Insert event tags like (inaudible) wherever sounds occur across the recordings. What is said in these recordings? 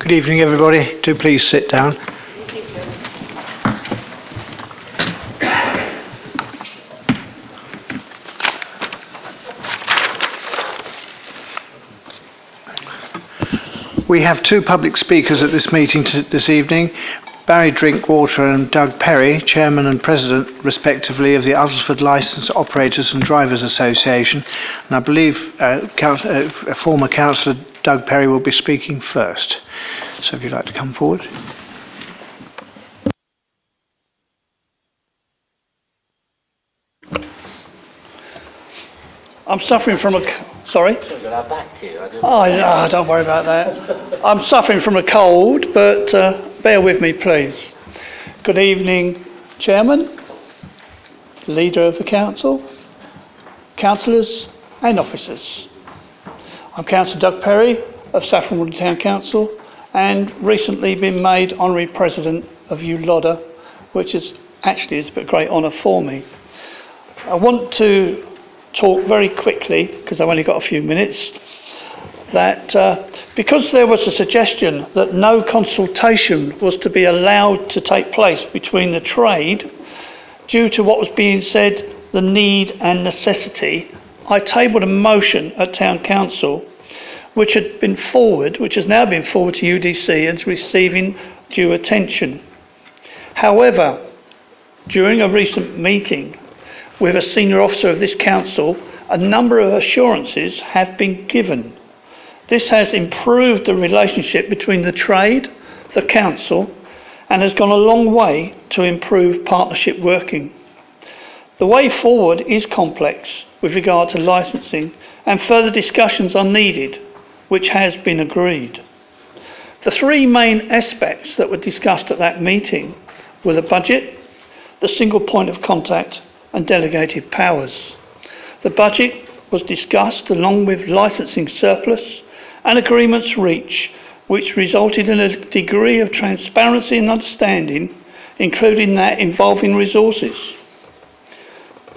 Good evening, everybody. Do please sit down. We have two public speakers at this meeting t- this evening. Barry Drinkwater and Doug Perry, Chairman and President, respectively, of the Uttlesford Licence Operators and Drivers Association. And I believe uh, Coun- uh, former Councillor Doug Perry will be speaking first. So if you'd like to come forward. I'm suffering from a. Sorry? Back to you. I didn't. Oh, no, don't worry about that. I'm suffering from a cold, but uh, bear with me, please. Good evening, Chairman, Leader of the Council, Councillors, and Officers. I'm Councillor Doug Perry of Saffron Walden Town Council and recently been made Honorary President of ULODA, which is actually is a great honour for me. I want to talk very quickly, because I've only got a few minutes, that uh, because there was a suggestion that no consultation was to be allowed to take place between the trade, due to what was being said, the need and necessity, I tabled a motion at Town Council which had been forward, which has now been forward to UDC and is receiving due attention. However, during a recent meeting with a senior officer of this council, a number of assurances have been given. This has improved the relationship between the trade, the council, and has gone a long way to improve partnership working. The way forward is complex with regard to licensing, and further discussions are needed, which has been agreed. The three main aspects that were discussed at that meeting were the budget, the single point of contact, and delegated powers. The budget was discussed along with licensing surplus and agreements reached, which resulted in a degree of transparency and understanding, including that involving resources.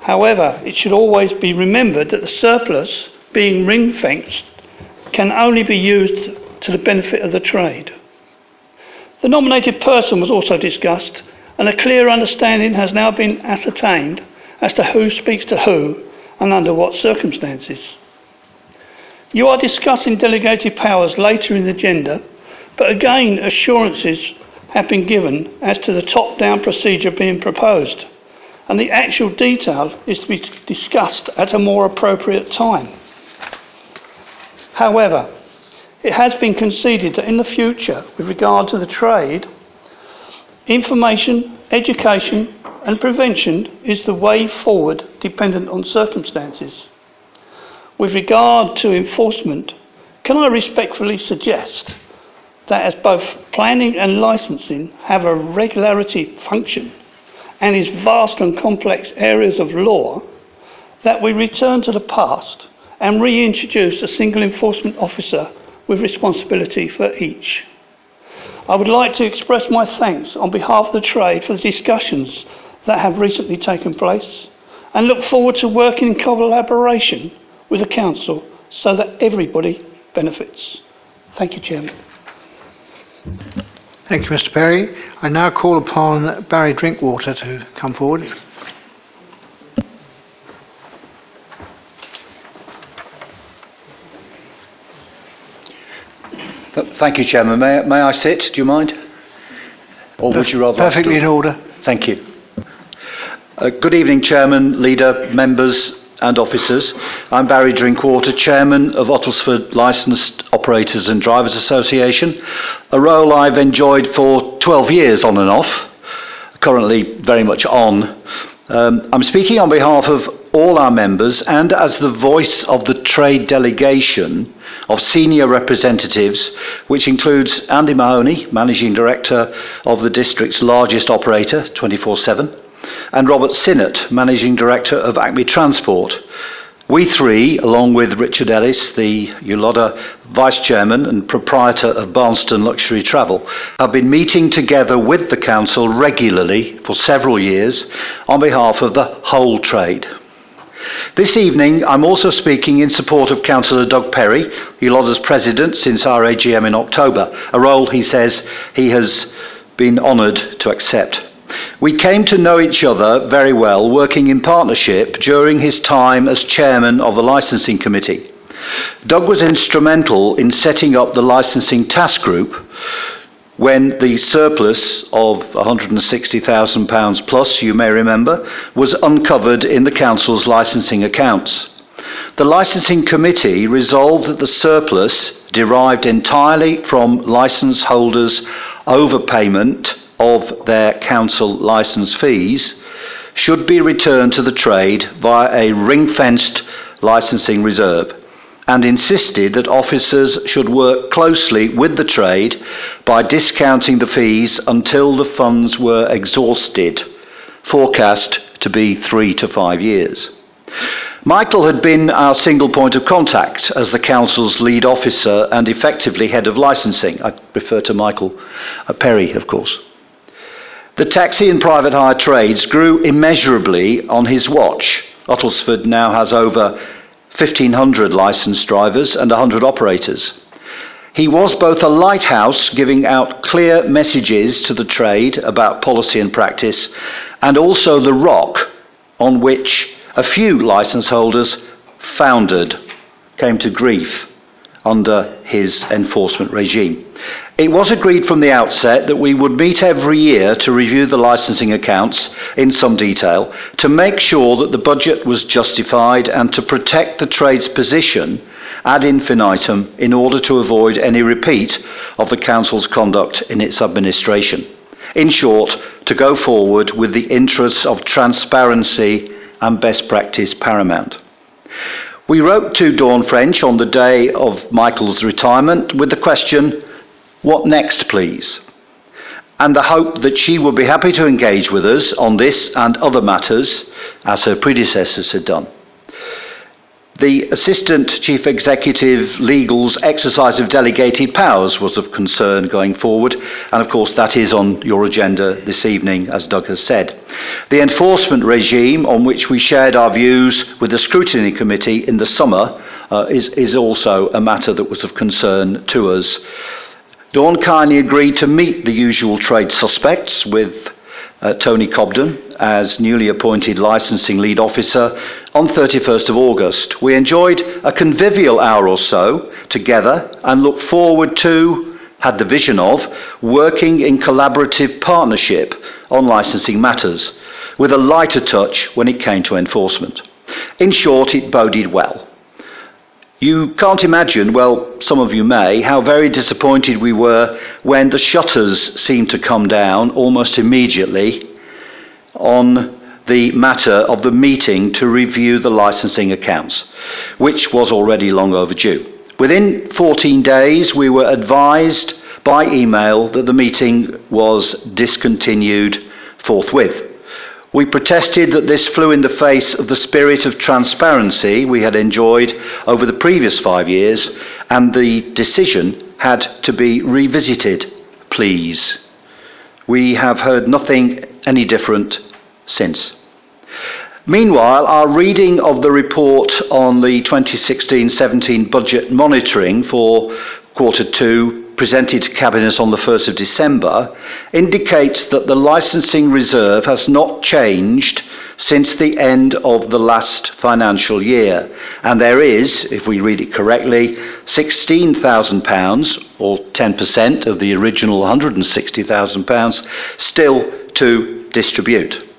However, it should always be remembered that the surplus, being ring fenced, can only be used to the benefit of the trade. The nominated person was also discussed, and a clear understanding has now been ascertained as to who speaks to who and under what circumstances. You are discussing delegated powers later in the agenda, but again, assurances have been given as to the top down procedure being proposed, and the actual detail is to be discussed at a more appropriate time. However, it has been conceded that in the future, with regard to the trade, information, education, and prevention is the way forward dependent on circumstances. With regard to enforcement, can I respectfully suggest that as both planning and licensing have a regularity function and is vast and complex areas of law, that we return to the past and reintroduce a single enforcement officer with responsibility for each. I would like to express my thanks on behalf of the trade for the discussions that have recently taken place and look forward to working in collaboration with the Council so that everybody benefits. Thank you, Chairman. Thank you, Mr. Perry. I now call upon Barry Drinkwater to come forward. Thank you, Chairman. May, may I sit? Do you mind? Or would you rather? Perfectly in order. Thank you. Uh, good evening, Chairman, Leader, members, and officers. I'm Barry Drinkwater, Chairman of Uttlesford Licensed Operators and Drivers Association, a role I've enjoyed for 12 years on and off, currently very much on. Um, I'm speaking on behalf of all our members and as the voice of the trade delegation of senior representatives, which includes Andy Mahoney, Managing Director of the district's largest operator, 24 7, and Robert Sinnott, Managing Director of Acme Transport. We three, along with Richard Ellis, the ULODA Vice Chairman and proprietor of Barnston Luxury Travel, have been meeting together with the Council regularly for several years on behalf of the whole trade. This evening, I'm also speaking in support of Councillor Doug Perry, ULODA's president since our AGM in October, a role he says he has been honoured to accept. We came to know each other very well working in partnership during his time as chairman of the licensing committee. Doug was instrumental in setting up the licensing task group when the surplus of £160,000 plus, you may remember, was uncovered in the Council's licensing accounts. The licensing committee resolved that the surplus derived entirely from licence holders' overpayment of their council licence fees should be returned to the trade via a ring fenced licensing reserve and insisted that officers should work closely with the trade by discounting the fees until the funds were exhausted, forecast to be three to five years. Michael had been our single point of contact as the Council's lead officer and effectively head of licensing. I refer to Michael Perry, of course. The taxi and private hire trades grew immeasurably on his watch. Uttlesford now has over 1,500 licensed drivers and 100 operators. He was both a lighthouse giving out clear messages to the trade about policy and practice, and also the rock on which a few license holders foundered, came to grief under his enforcement regime. It was agreed from the outset that we would meet every year to review the licensing accounts in some detail, to make sure that the budget was justified and to protect the trade's position ad infinitum in order to avoid any repeat of the Council's conduct in its administration. In short, to go forward with the interests of transparency and best practice paramount. We wrote to Dawn French on the day of Michael's retirement with the question, What next, please? And the hope that she would be happy to engage with us on this and other matters as her predecessors had done. The Assistant Chief Executive Legal's exercise of delegated powers was of concern going forward, and of course that is on your agenda this evening, as Doug has said. The enforcement regime, on which we shared our views with the Scrutiny Committee in the summer, uh, is, is also a matter that was of concern to us. Dawn kindly agreed to meet the usual trade suspects with uh, Tony Cobden as newly appointed licensing lead officer on 31st of August. We enjoyed a convivial hour or so together and look forward to, had the vision of, working in collaborative partnership on licensing matters, with a lighter touch when it came to enforcement. In short, it boded well. You can't imagine, well, some of you may, how very disappointed we were when the shutters seemed to come down almost immediately on the matter of the meeting to review the licensing accounts, which was already long overdue. Within 14 days, we were advised by email that the meeting was discontinued forthwith. We protested that this flew in the face of the spirit of transparency we had enjoyed over the previous five years, and the decision had to be revisited, please. We have heard nothing any different since. Meanwhile, our reading of the report on the 2016 17 budget monitoring for quarter two presented to Cabinet on the 1st of December indicates that the licensing reserve has not changed since the end of the last financial year. And there is, if we read it correctly, £16,000, or 10% of the original £160,000, still to distribute.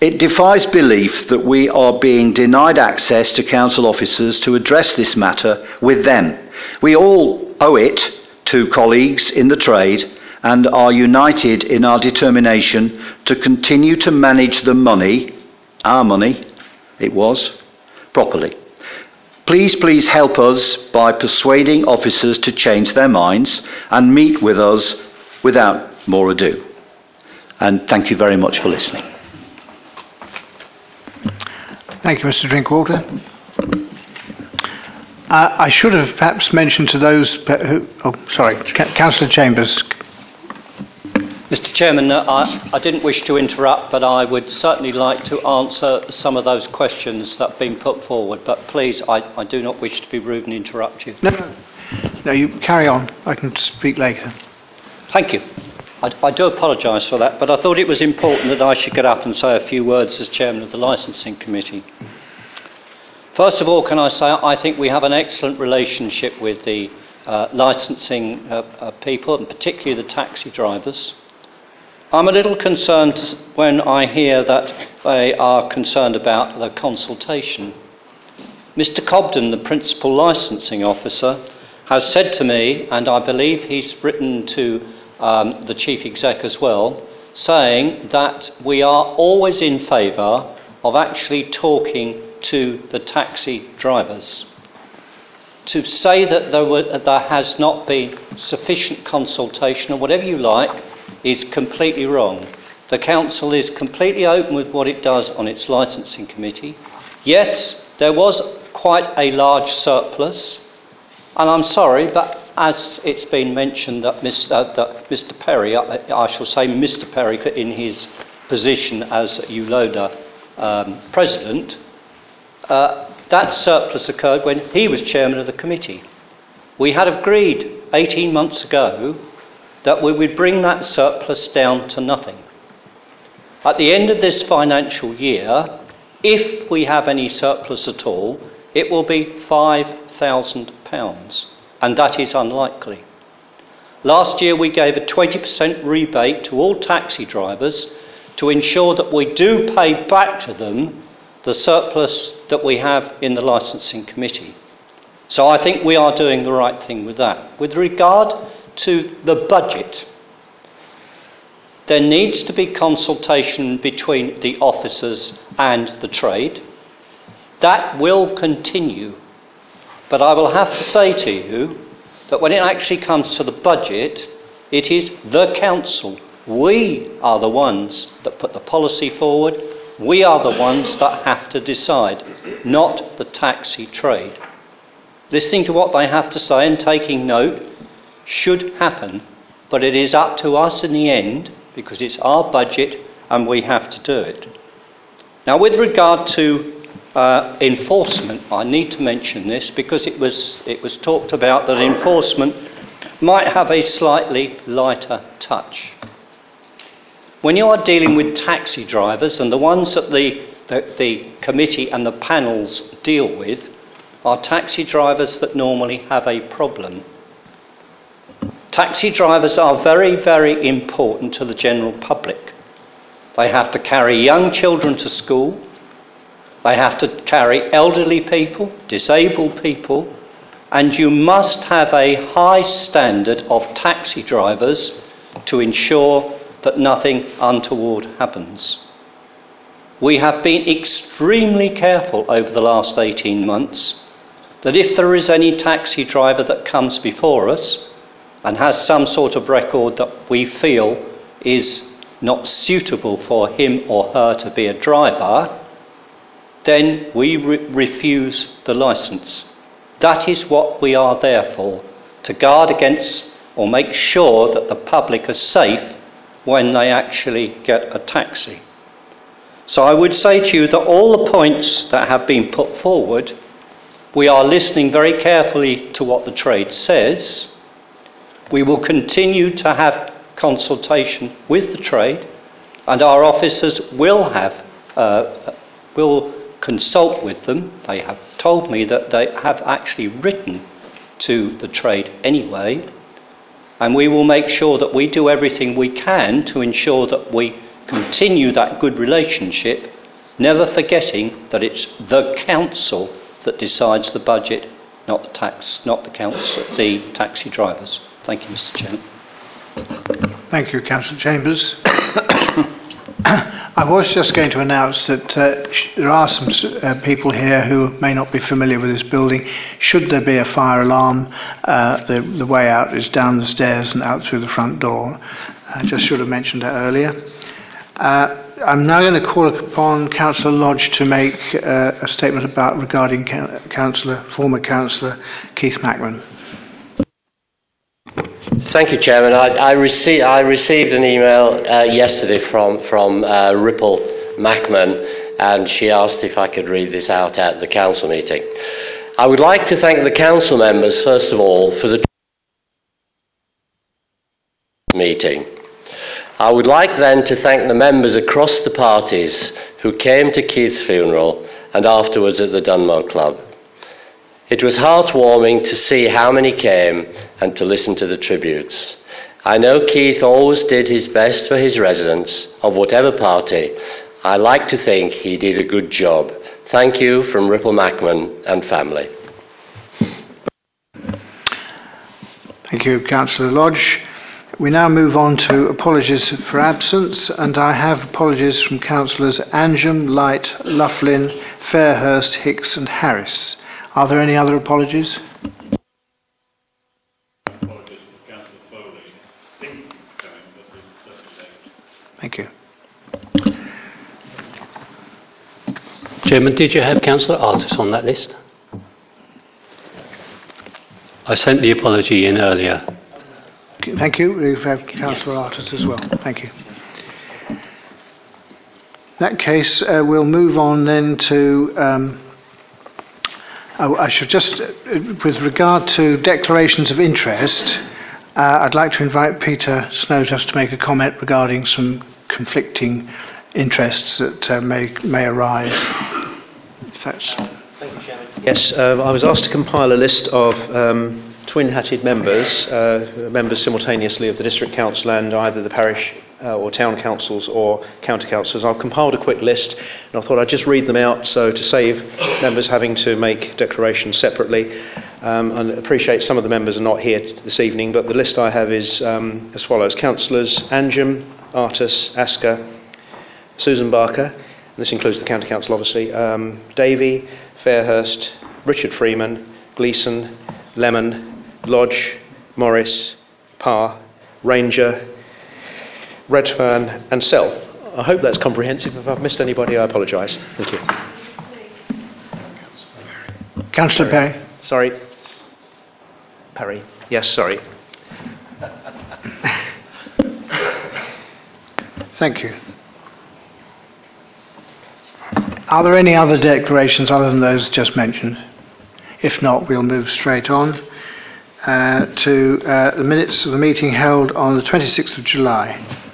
It defies belief that we are being denied access to council officers to address this matter with them. We all owe it to colleagues in the trade and are united in our determination to continue to manage the money, our money, it was, properly. Please, please help us by persuading officers to change their minds and meet with us without more ado. And thank you very much for listening. Thank you, Mr. Drinkwater. Uh, I should have perhaps mentioned to those who. Oh, sorry, Councillor Chambers. Mr Chairman, uh, I, I didn't wish to interrupt, but I would certainly like to answer some of those questions that have been put forward. But please, I, I do not wish to be rude and interrupt you. No, no, no, you carry on. I can speak later. Thank you. I, I do apologise for that, but I thought it was important that I should get up and say a few words as chairman of the licensing committee. First of all, can I say I think we have an excellent relationship with the uh, licensing uh, uh, people, and particularly the taxi drivers. I'm a little concerned when I hear that they are concerned about the consultation. Mr. Cobden, the principal licensing officer, has said to me, and I believe he's written to um, the chief exec as well, saying that we are always in favour of actually talking to the taxi drivers. To say that there, were, there has not been sufficient consultation or whatever you like is completely wrong. The Council is completely open with what it does on its licensing committee. Yes, there was quite a large surplus, and I'm sorry, but as it's been mentioned that Mr. Uh, that Mr. Perry, I, I, shall say Mr. Perry, in his position as ULODA um, president, uh, that surplus occurred when he was chairman of the committee. We had agreed 18 months ago that we would bring that surplus down to nothing. At the end of this financial year, if we have any surplus at all, it will be £5,000, and that is unlikely. Last year, we gave a 20% rebate to all taxi drivers to ensure that we do pay back to them the surplus that we have in the licensing committee. So I think we are doing the right thing with that. With regard to the budget. There needs to be consultation between the officers and the trade. That will continue. But I will have to say to you that when it actually comes to the budget, it is the council. We are the ones that put the policy forward. We are the ones that have to decide, not the taxi trade. Listening to what they have to say and taking note, should happen, but it is up to us in the end because it's our budget and we have to do it. Now, with regard to uh, enforcement, I need to mention this because it was, it was talked about that enforcement might have a slightly lighter touch. When you are dealing with taxi drivers, and the ones that the, the, the committee and the panels deal with are taxi drivers that normally have a problem Taxi drivers are very, very important to the general public. They have to carry young children to school, they have to carry elderly people, disabled people, and you must have a high standard of taxi drivers to ensure that nothing untoward happens. We have been extremely careful over the last 18 months that if there is any taxi driver that comes before us, and has some sort of record that we feel is not suitable for him or her to be a driver, then we re- refuse the license. That is what we are there for to guard against or make sure that the public are safe when they actually get a taxi. So I would say to you that all the points that have been put forward, we are listening very carefully to what the trade says we will continue to have consultation with the trade, and our officers will have uh, will consult with them. They have told me that they have actually written to the trade anyway, and we will make sure that we do everything we can to ensure that we continue that good relationship, never forgetting that it's the council that decides the budget, not the tax, not the council, the taxi drivers. Thank you, Mr. Chairman. Thank you, Councillor Chambers. (coughs) I was just going to announce that uh, there are some uh, people here who may not be familiar with this building. Should there be a fire alarm, uh, the, the way out is down the stairs and out through the front door. I just should have mentioned that earlier. Uh, I'm now going to call upon Councillor Lodge to make uh, a statement about regarding Councillor, former Councillor Keith Macman. Thank you, Chairman. I, I, I received an email uh, yesterday from, from uh, Ripple Macman, and she asked if I could read this out at the council meeting. I would like to thank the council members, first of all, for the meeting. I would like then to thank the members across the parties who came to Keith's funeral and afterwards at the Dunmow Club. It was heartwarming to see how many came and to listen to the tributes. I know Keith always did his best for his residents, of whatever party. I like to think he did a good job. Thank you from Ripple Macman and family. Thank you, Councillor Lodge. We now move on to apologies for absence, and I have apologies from Councillors Anjum, Light, Loughlin, Fairhurst, Hicks, and Harris. Are there any other apologies? Thank you. Chairman, did you have Councillor Artis on that list? I sent the apology in earlier. Thank you. We have Councillor Artis as well. Thank you. In that case, uh, we'll move on then to. Um, I, I should just, uh, with regard to declarations of interest, uh, I'd like to invite Peter Snow just to make a comment regarding some conflicting interests that uh, may may arise. If that's Yes, um, I was asked to compile a list of um, twin-hatted members, uh, members simultaneously of the district council and either the parish uh, or town councils or county councils. I've compiled a quick list, and I thought I'd just read them out so to save members having to make declarations separately. Um, and appreciate some of the members are not here this evening, but the list I have is um, as follows: Councillors Anjum, Artis, Asker, Susan Barker. This includes the county council, obviously. Um, Davey, Fairhurst, Richard Freeman, Gleeson, Lemon, Lodge, Morris, Parr, Ranger, Redfern, and Self. I hope that's comprehensive. If I've missed anybody, I apologise. Thank you. Councillor Perry. Sorry. Perry. Yes, sorry. Thank you. Are there any other declarations other than those just mentioned? If not, we'll move straight on uh, to uh, the minutes of the meeting held on the 26th of July.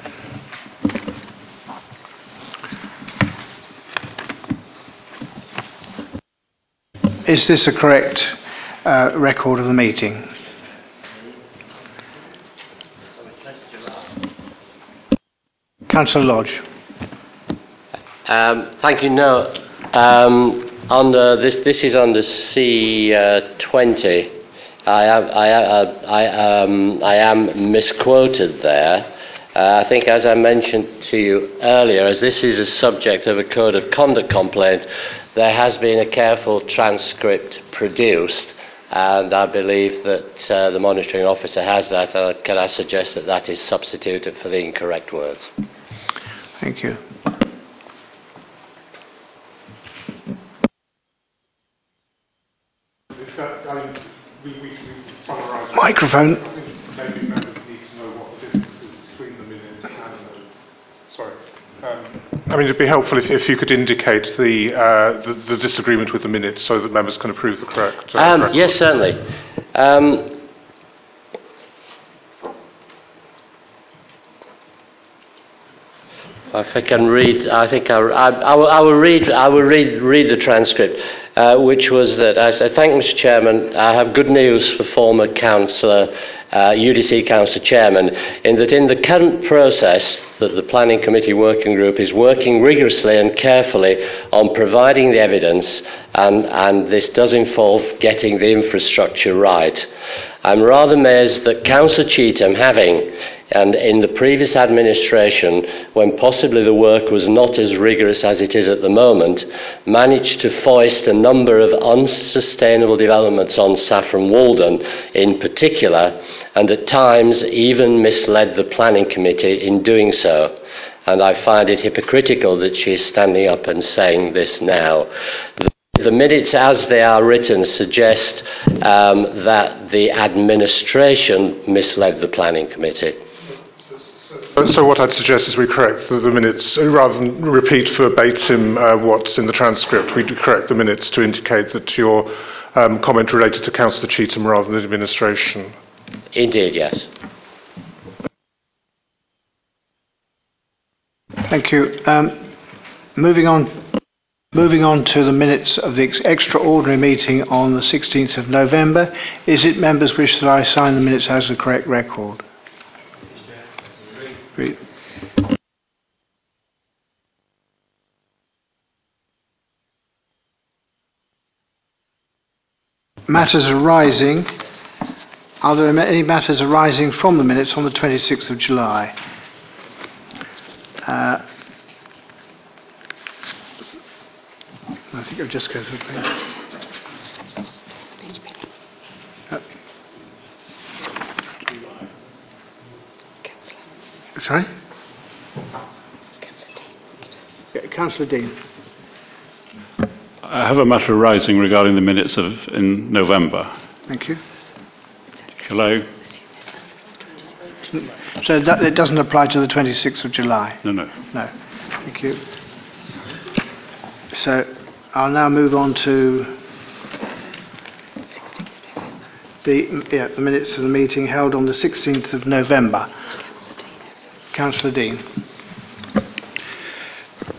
Is this a correct uh, record of the meeting? Councillor Lodge. Um, thank you. No, um, under this, this is under C20. I am, I, uh, I, um, I am misquoted there. Uh, I think, as I mentioned to you earlier, as this is a subject of a code of conduct complaint, there has been a careful transcript produced, and I believe that uh, the monitoring officer has that. Uh, can I suggest that that is substituted for the incorrect words? Thank you. Microphone. Maybe members need to know what the difference is between the minutes and the. Sorry. Um, I mean, it'd be helpful if, if you could indicate the, uh, the, the disagreement with the minutes so that members can approve the correct. Uh, Um, correct yes, certainly. Um, if I can read, I think I, I, I, will, I will read. I will read, read the transcript, uh, which was that I said, "Thank Mr. Chairman. I have good news for former councillor, Uh, UDC Council chairman, in that in the current process that the planning committee working group is working rigorously and carefully on providing the evidence, and, and this does involve getting the infrastructure right." I'm rather amazed that Councillor Cheetham, having, and in the previous administration, when possibly the work was not as rigorous as it is at the moment, managed to foist a number of unsustainable developments on Saffron Walden in particular, and at times even misled the planning committee in doing so. And I find it hypocritical that she is standing up and saying this now. The minutes as they are written suggest um, that the administration misled the planning committee. So what I'd suggest is we correct the, the minutes, uh, rather than repeat verbatim uh, what's in the transcript, we correct the minutes to indicate that your um, comment related to Councillor Cheetham rather than the administration. Indeed, yes. Thank you. Um, moving on, moving on to the minutes of the ex- extraordinary meeting on the 16th of November. Is it members wish that I sign the minutes as the correct record? Re- Matters arising. Are there any matters arising from the minutes on the 26th of July? Uh, I think I'll just go through the page. Uh, Sorry? Yeah, Councillor Dean. I have a matter arising regarding the minutes of in November. Thank you. Shall I? So that, it doesn't apply to the 26th of July? No, no. No. Thank you. So I'll now move on to the, yeah, the minutes of the meeting held on the 16th of November. Councillor Dean.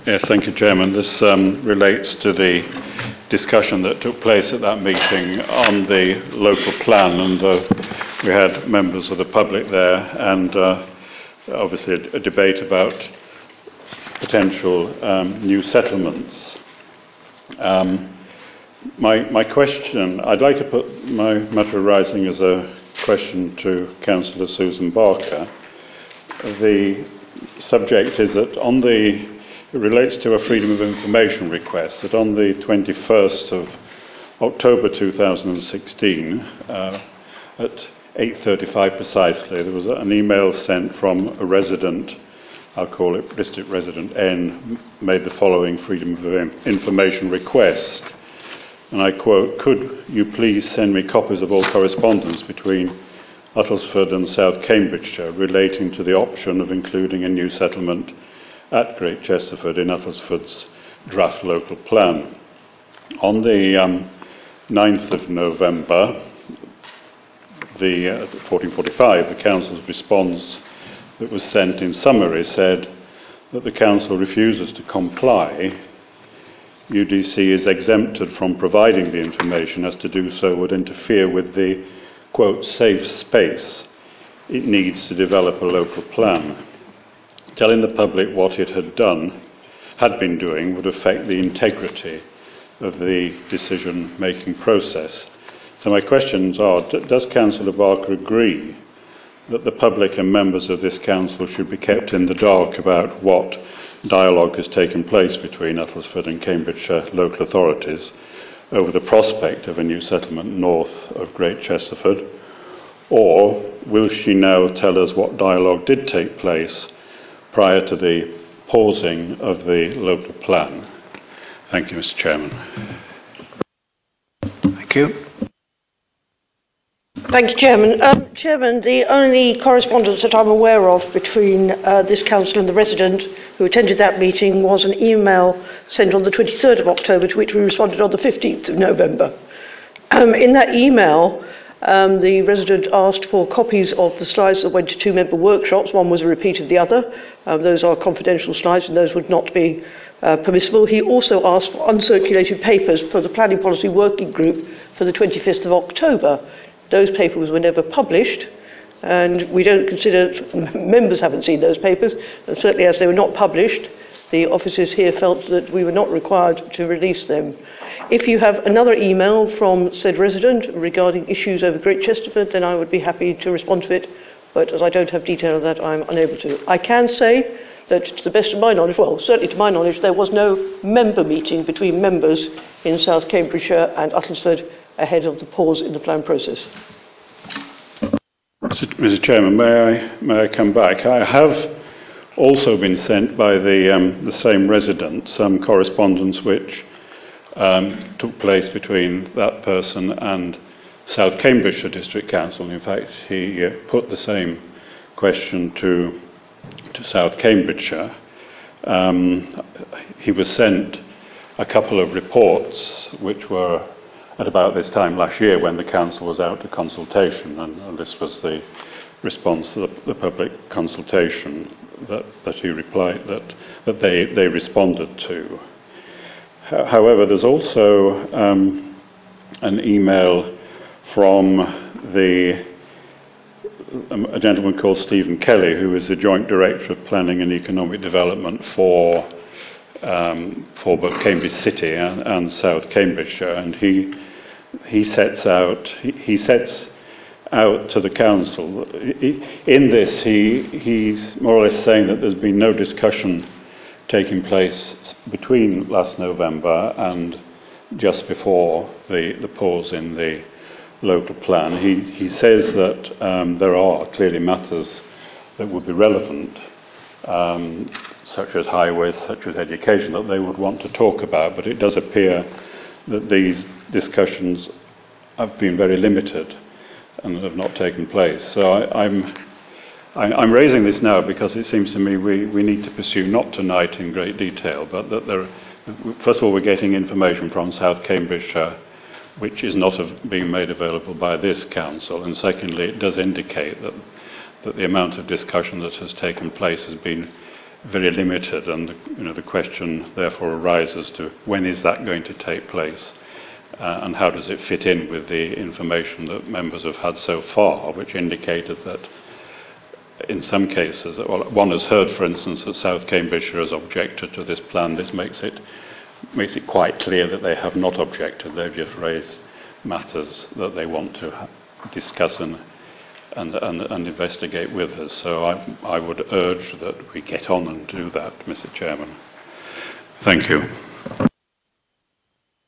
Yes, thank you, Chairman. This um, relates to the discussion that took place at that meeting on the local plan, and uh, we had members of the public there, and uh, obviously a, a debate about potential um, new settlements. Um, my, my question, I'd like to put my matter arising as a question to Councillor Susan Barker. The subject is that on the it relates to a freedom of information request that on the 21st of October 2016 uh, at 8.35 precisely there was an email sent from a resident I'll call it district resident N made the following freedom of information request and I quote could you please send me copies of all correspondence between Uttlesford and South Cambridgeshire relating to the option of including a new settlement at Great Chesterford in Uttlesford's draft local plan. On the um, 9th of November, the uh, 1445, the council's response that was sent in summary said that the council refuses to comply. UDC is exempted from providing the information as to do so would interfere with the quote safe space it needs to develop a local plan telling the public what it had done, had been doing, would affect the integrity of the decision making process. So, my questions are Does Councillor Barker agree that the public and members of this council should be kept in the dark about what dialogue has taken place between Uttlesford and Cambridgeshire local authorities over the prospect of a new settlement north of Great Chesterford? Or will she now tell us what dialogue did take place prior to the pausing of the local plan. Thank you, Mr. Chairman. Thank you. Thank you, Chairman. Um, Chairman, the only correspondence that I'm aware of between uh, this council and the resident who attended that meeting was an email sent on the 23rd of October to which we responded on the 15th of November. Um, in that email, um, the resident asked for copies of the slides that went to two member workshops. One was a repeat of the other. Um, those are confidential slides and those would not be uh, permissible. He also asked for uncirculated papers for the Planning Policy Working Group for the 25th of October. Those papers were never published, and we don't consider, (laughs) members haven't seen those papers, and certainly as they were not published, the officers here felt that we were not required to release them. If you have another email from said resident regarding issues over Great Chesterford, then I would be happy to respond to it, but as I don't have detail of that, I'm unable to. I can say that, to the best of my knowledge, well, certainly to my knowledge, there was no member meeting between members in South Cambridgeshire and Uttlesford ahead of the pause in the plan process. Mr. Chairman, may I, may I come back? I have also been sent by the, um, the same resident some correspondence which um, took place between that person and South Cambridgeshire District Council. In fact, he uh, put the same question to, to South Cambridgeshire. Um, he was sent a couple of reports which were at about this time last year when the council was out to consultation, and, and this was the response to the, the public consultation that, that he replied that, that they, they responded to. However, there's also um, an email from the um, a gentleman called Stephen Kelly, who is the Joint Director of Planning and Economic Development for um, for both Cambridge City and, and, South Cambridgeshire, and he he sets out he, sets out to the council. In this, he he's more or less saying that there's been no discussion taking place between last November and just before the, the pause in the local plan. He, he says that um, there are clearly matters that would be relevant, um, such as highways, such as education, that they would want to talk about, but it does appear that these discussions have been very limited and have not taken place. So I, I'm I'm raising this now because it seems to me we, we need to pursue not tonight in great detail, but that there, first of all, we're getting information from South Cambridgeshire uh, which is not being made available by this council, and secondly, it does indicate that, that the amount of discussion that has taken place has been very limited, and the, you know, the question therefore arises to when is that going to take place? Uh, and how does it fit in with the information that members have had so far, which indicated that in some cases, well, one has heard, for instance, that South Cambridgeshire has objected to this plan. This makes it makes it quite clear that they have not objected. They've just raised matters that they want to discuss and, and, and, and investigate with us. So I, I would urge that we get on and do that, Mr. Chairman. Thank you.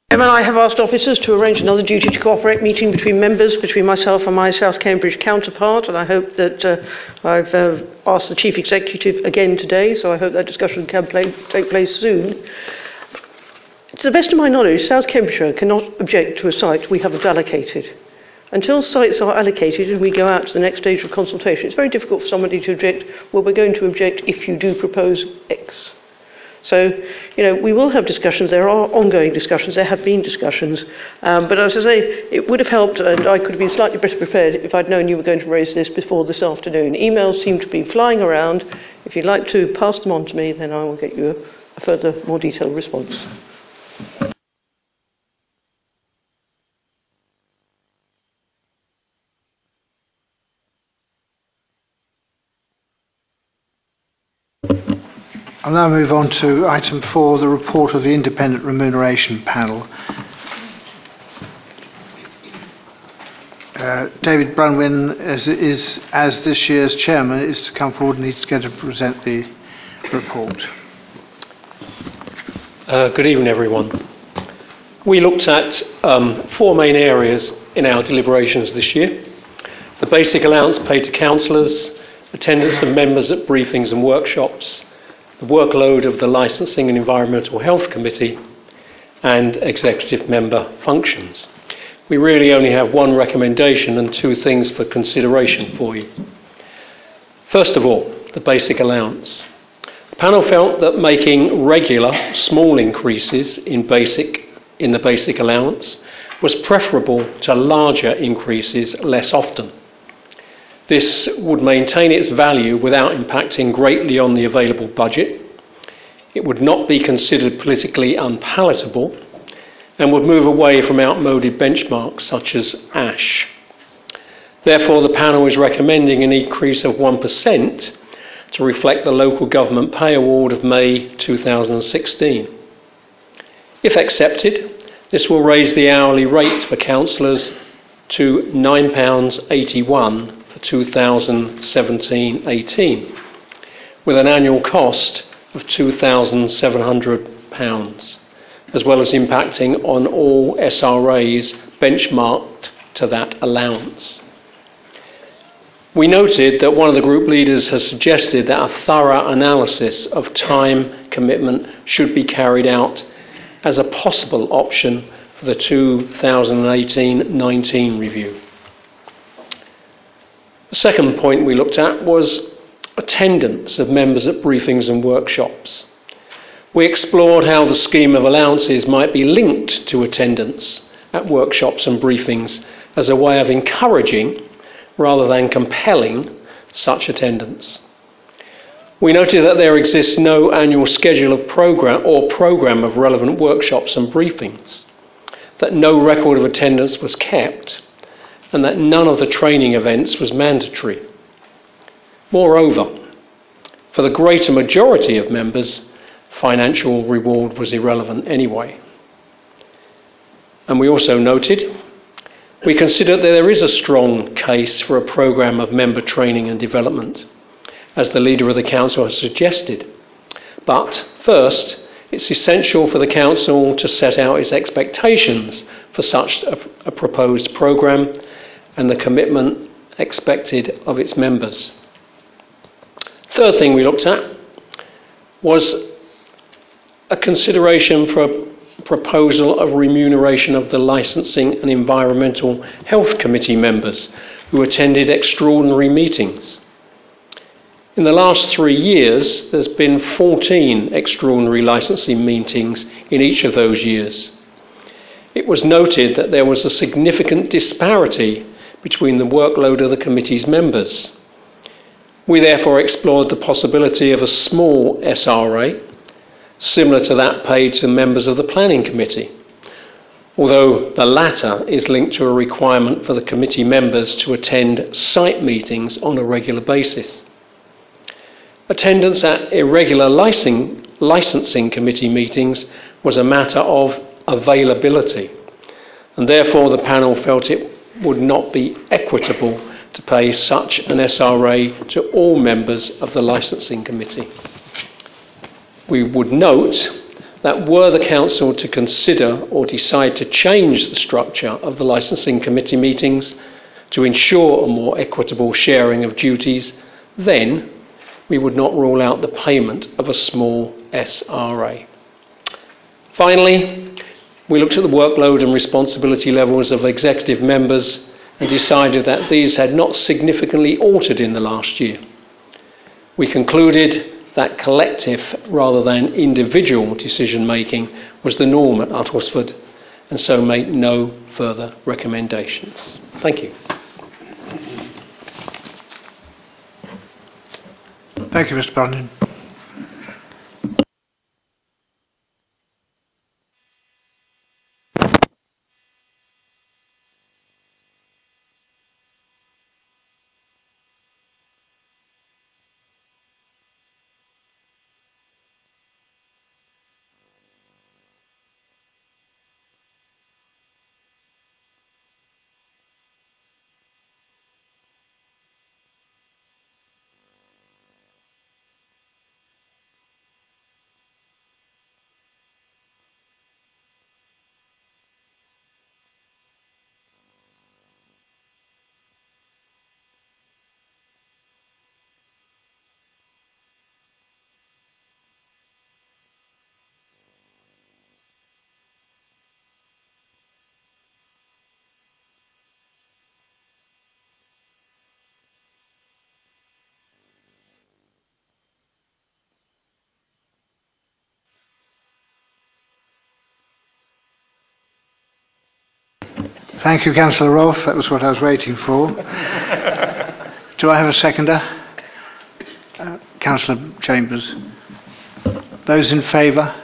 Emma and I have asked officers to arrange another duty to cooperate meeting between members, between myself and my South Cambridge counterpart, and I hope that uh, I've uh, asked the Chief Executive again today, so I hope that discussion can play, take place soon. To the best of my knowledge, South Cambridgeshire cannot object to a site we have allocated. Until sites are allocated and we go out to the next stage of consultation, it's very difficult for somebody to object, well, we're going to object if you do propose X. So, you know, we will have discussions. There are ongoing discussions. There have been discussions. Um, but as I say, it would have helped, and I could have been slightly better prepared if I'd known you were going to raise this before this afternoon. Emails seem to be flying around. If you'd like to pass them on to me, then I will get you a, a further, more detailed response. I'll now move on to item four, the report of the Independent Remuneration Panel. Uh, David Brunwyn, as, is, as this year's chairman, is to come forward and he's going to present the report. Uh, good evening, everyone. We looked at um, four main areas in our deliberations this year the basic allowance paid to councillors, attendance of members at briefings and workshops, the workload of the Licensing and Environmental Health Committee, and executive member functions. We really only have one recommendation and two things for consideration for you. First of all, the basic allowance. The panel felt that making regular small increases in basic in the basic allowance was preferable to larger increases less often. This would maintain its value without impacting greatly on the available budget. It would not be considered politically unpalatable and would move away from outmoded benchmarks such as ASH. Therefore, the panel is recommending an increase of 1% to reflect the local government pay award of May 2016. If accepted, this will raise the hourly rates for councillors to £9.81 for 2017 18, with an annual cost of £2,700, as well as impacting on all SRAs benchmarked to that allowance. We noted that one of the group leaders has suggested that a thorough analysis of time commitment should be carried out as a possible option for the 2018-19 review. The second point we looked at was attendance of members at briefings and workshops. We explored how the scheme of allowances might be linked to attendance at workshops and briefings as a way of encouraging rather than compelling such attendance. We noted that there exists no annual schedule of program or program of relevant workshops and briefings, that no record of attendance was kept, and that none of the training events was mandatory. Moreover, for the greater majority of members, financial reward was irrelevant anyway. And we also noted we consider that there is a strong case for a programme of member training and development, as the leader of the council has suggested. But first, it's essential for the council to set out its expectations for such a, a proposed programme and the commitment expected of its members. Third thing we looked at was a consideration for a proposal of remuneration of the Licensing and Environmental Health Committee members who attended extraordinary meetings. In the last three years, there's been 14 extraordinary licensing meetings in each of those years. It was noted that there was a significant disparity between the workload of the committee's members. We therefore explored the possibility of a small SRA similar to that paid to members of the Planning Committee, although the latter is linked to a requirement for the committee members to attend site meetings on a regular basis. Attendance at irregular licensing, committee meetings was a matter of availability, and therefore the panel felt it would not be equitable to pay such an SRA to all members of the licensing committee we would note that were the Council to consider or decide to change the structure of the licensing committee meetings to ensure a more equitable sharing of duties, then we would not rule out the payment of a small SRA. Finally, we looked at the workload and responsibility levels of executive members and decided that these had not significantly altered in the last year. We concluded that collective rather than individual decision making was the norm at Uttlesford and so make no further recommendations. Thank you. Thank you, Mr. Bunyan. Thank you, Councillor Rolfe. That was what I was waiting for. (laughs) Do I have a seconder? Uh, Councillor Chambers. Those in favour?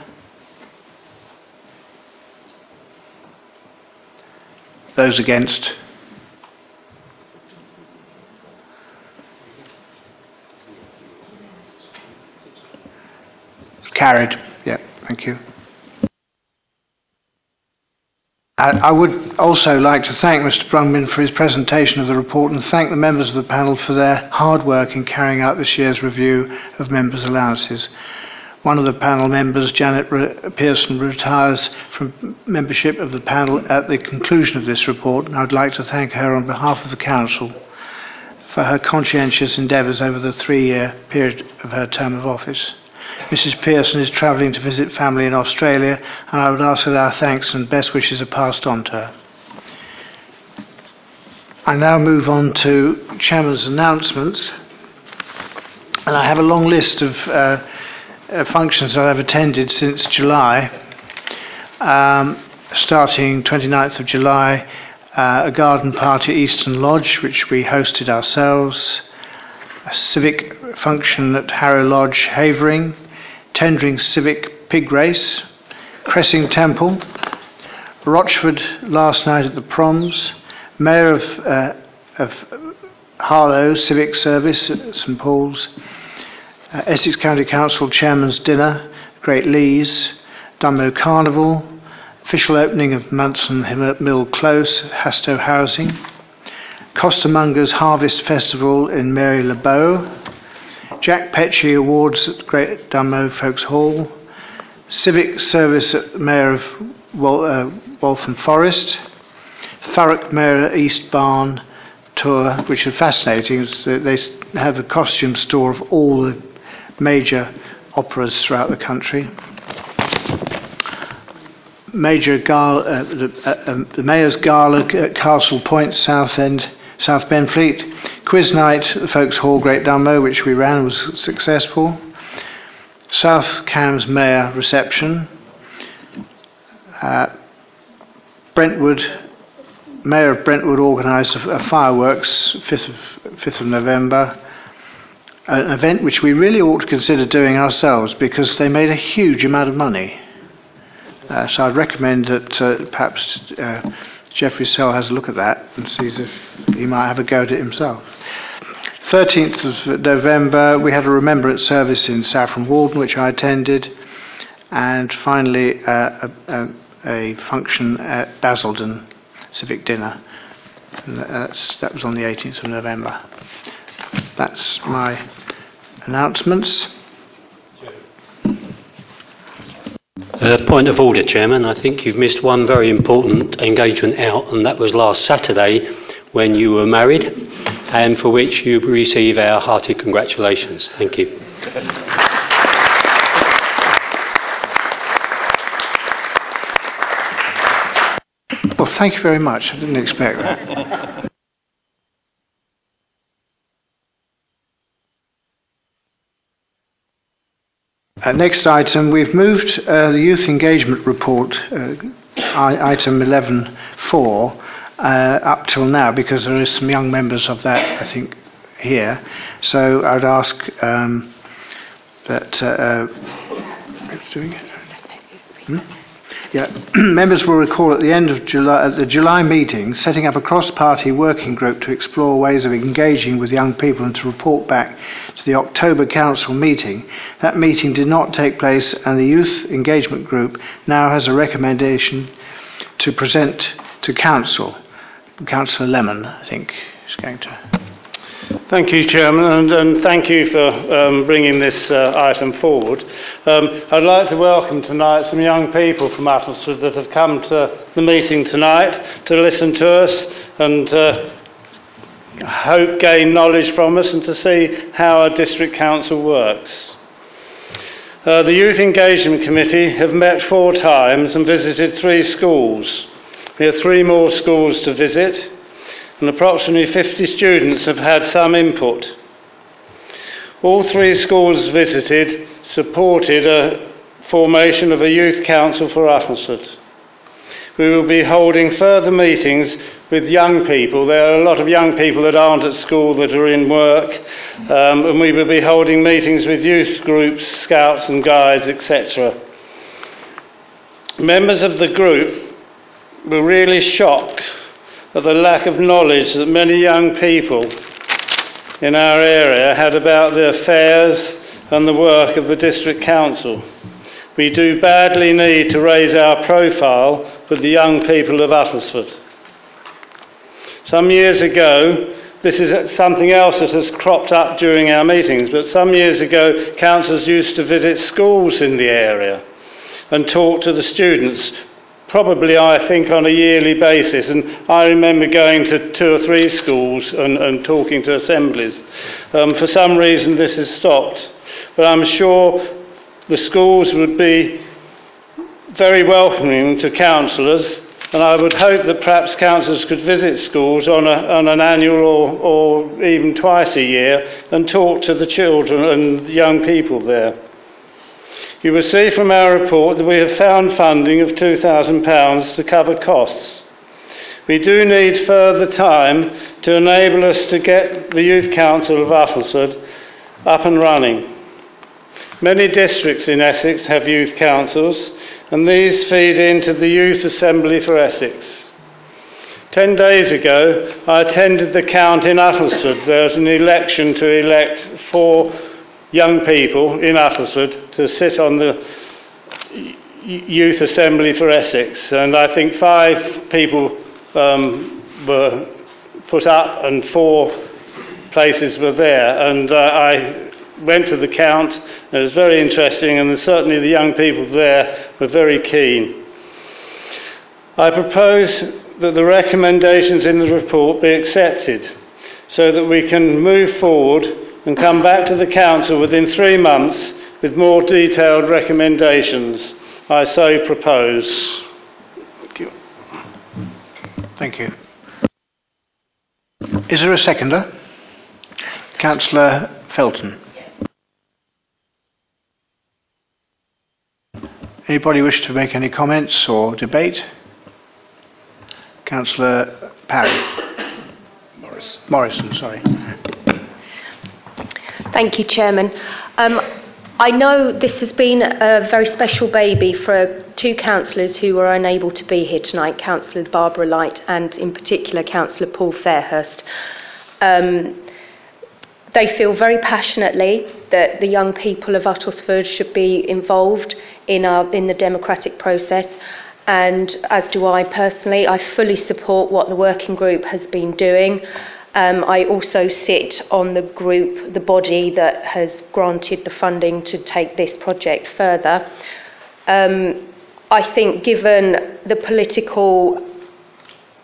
Those against? Carried. Yeah, thank you. I would also like to thank Mr Brungmin for his presentation of the report and thank the members of the panel for their hard work in carrying out this year's review of members' allowances. One of the panel members, Janet Pearson, retires from membership of the panel at the conclusion of this report, and I would like to thank her on behalf of the Council for her conscientious endeavours over the three year period of her term of office. Mrs. Pearson is travelling to visit family in Australia, and I would ask that our thanks and best wishes are passed on to her. I now move on to Chairman's announcements, and I have a long list of uh, uh, functions that I've attended since July. Um, starting 29th of July, uh, a garden party at Eastern Lodge, which we hosted ourselves, a civic function at Harrow Lodge, Havering, Tendring Civic Pig Race, Cressing Temple, Rochford last night at the Proms, Mayor of, uh, of Harlow Civic Service at St Paul's, uh, Essex County Council Chairman's Dinner, Great Leighs, Dunmow Carnival, official opening of Munson Mill Close, Hastoe Housing, Costermongers Harvest Festival in Mary Le Bow, Jack Petchey Awards at Great Dunmow Foakes Hall, Civic Service at the Mayor of Wal- uh, Waltham Forest, Thurrock Mayor East Barn tour, which is fascinating. They have a costume store of all the major operas throughout the country. Major uh, the, uh, um, the Mayor's Gala at Castle Point, Southend, South Benfleet. Quiz night at Foakes Hall, Great Dunmow, which we ran, was successful. South Cambs Mayor reception. Uh, Brentwood Mayor of Brentwood organised a, a fireworks 5th of, 5th of November, an event which we really ought to consider doing ourselves because they made a huge amount of money. Uh, so I'd recommend that uh, perhaps uh, Jeffrey Sell has a look at that and sees if he might have a go at it himself. 13th of November, we had a remembrance service in Saffron Walden, which I attended, and finally uh, a, a, a function at Basildon civic dinner. That was on the 18th of November. That's my announcements. Uh, point of order, Chairman. I think you've missed one very important engagement out, and that was last Saturday when you were married, and for which you receive our hearty congratulations. Thank you. Well, thank you very much. I didn't expect that. Uh, next item, we've moved uh, the youth engagement report, uh, item 11.4, uh, up till now because there is some young members of that, I think, here. So I'd ask um, that. Uh, uh, doing it? Hmm? Yeah. (clears throat) Members will recall at the end of July, at the July meeting, setting up a cross-party working group to explore ways of engaging with young people and to report back to the October council meeting. That meeting did not take place, and the youth engagement group now has a recommendation to present to council. Councillor Lemon, I think, is going to. Thank you, Chairman, and, and thank you for um, bringing this uh, item forward. Um, I'd like to welcome tonight some young people from Uttlesford that have come to the meeting tonight to listen to us and uh, hope gain knowledge from us and to see how our district council works. Uh, the Youth Engagement Committee have met four times and visited three schools. We have three more schools to visit and approximately 50 students have had some input. All three schools visited supported a formation of a youth council for Uttlesford. We will be holding further meetings with young people. There are a lot of young people that aren't at school that are in work, um, and we will be holding meetings with youth groups, scouts and guides, etc. Members of the group were really shocked of the lack of knowledge that many young people in our area had about the affairs and the work of the district council. We do badly need to raise our profile with the young people of Uttlesford. Some years ago, this is something else that has cropped up during our meetings, but some years ago, councillors used to visit schools in the area and talk to the students probably, I think, on a yearly basis. And I remember going to two or three schools and, and talking to assemblies. Um, for some reason, this has stopped. But I'm sure the schools would be very welcoming to councillors, and I would hope that perhaps councillors could visit schools on, a, on an annual or, or even twice a year and talk to the children and young people there. You will see from our report that we have found funding of £2,000 to cover costs. We do need further time to enable us to get the Youth Council of Uttlesford up and running. Many districts in Essex have youth councils, and these feed into the Youth Assembly for Essex. Ten days ago, I attended the count in Uttlesford. There was an election to elect four young people in Uttlesford to sit on the Youth Assembly for Essex, and I think five people um, were put up and four places were there. And uh, I went to the count, it was very interesting, and certainly the young people there were very keen. I propose that the recommendations in the report be accepted so that we can move forward and come back to the Council within three months with more detailed recommendations. I so propose. Thank you. Thank you. Is there a seconder? Councillor Felton. Anybody wish to make any comments or debate? Councillor Parry. Morris. Morrison, sorry. Thank you, Chairman. Um, I know this has been a very special baby for two councillors who were unable to be here tonight, Councillor Barbara Light and in particular Councillor Paul Fairhurst. Um, they feel very passionately that the young people of Uttlesford should be involved in, our, in the democratic process and as do I personally. I fully support what the working group has been doing. Um, I also sit on the group, the body that has granted the funding to take this project further. Um, I think, given the political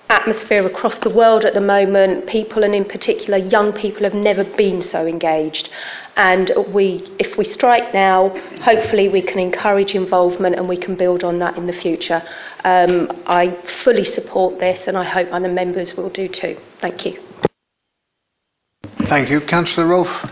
atmosphere across the world at the moment, people, and in particular young people, have never been so engaged. And we, if we strike now, hopefully we can encourage involvement and we can build on that in the future. Um, I fully support this, and I hope other members will do too. Thank you. Thank you. Councillor Rolfe.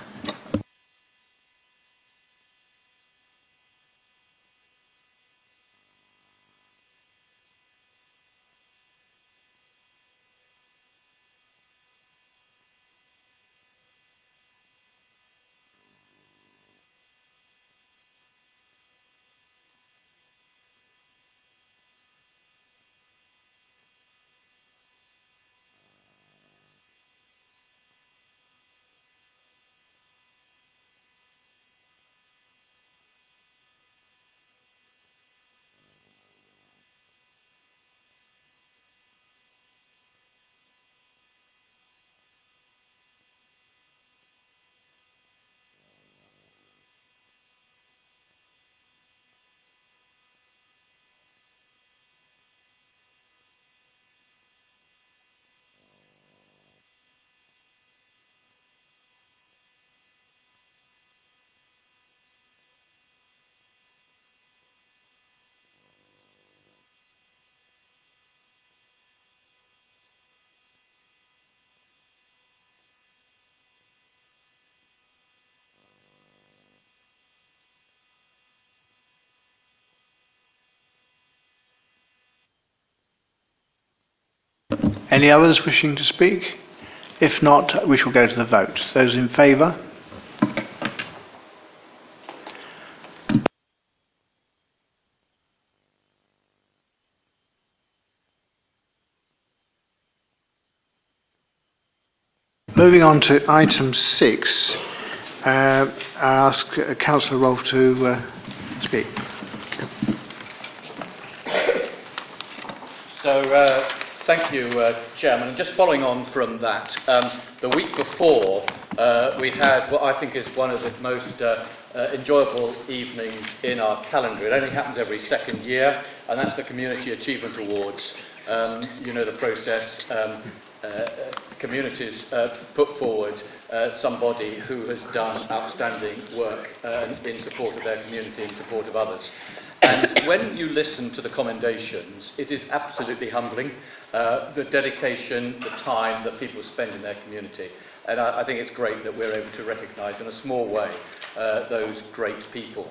Any others wishing to speak? If not, we shall go to the vote. Those in favour? Moving on to item six, uh, I ask uh, Councillor Rolfe to uh, speak. So, uh, Thank you, uh, Chairman. And just following on from that, um, the week before, uh, we had what I think is one of the most uh, uh, enjoyable evenings in our calendar. It only happens every second year, and that's the Community Achievement Awards. Um, you know the process. Um, uh, communities uh, put forward uh, somebody who has done outstanding work uh, in support of their community, in support of others. And when you listen to the commendations, it is absolutely humbling uh, the dedication, the time that people spend in their community. And I, I think it's great that we're able to recognise in a small way uh, those great people.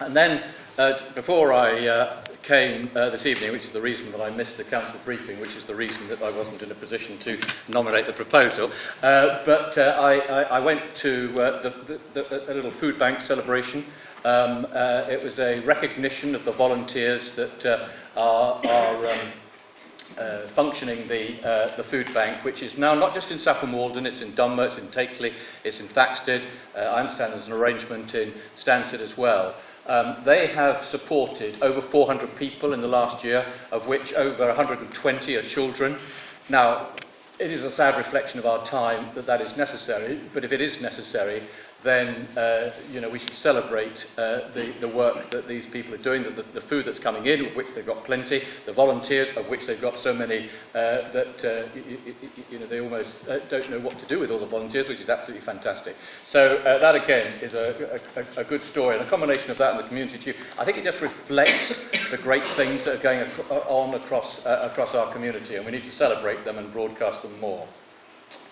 And then, uh, before I uh, came uh, this evening, which is the reason that I missed the council briefing, which is the reason that I wasn't in a position to nominate the proposal, uh, but uh, I, I, I went to uh, the, the, the, a little food bank celebration. Um, uh, it was a recognition of the volunteers that uh, are, are um, uh, functioning the, uh, the food bank, which is now not just in Saffron Walden, it's in Dunmow, it's in Takeley, it's in Thaxted. Uh, I understand there's an arrangement in Stansted as well. Um, they have supported over 400 people in the last year, of which over 120 are children. Now, it is a sad reflection of our time that that is necessary, but if it is necessary, then uh, you know we should celebrate uh, the, the work that these people are doing, the, the, food that's coming in, of which they've got plenty, the volunteers, of which they've got so many uh, that uh, you, you know they almost uh, don't know what to do with all the volunteers, which is absolutely fantastic. So uh, that again is a, a, a good story, and a combination of that and the community too. I think it just reflects the great things that are going ac- on across uh, across our community, and we need to celebrate them and broadcast them more.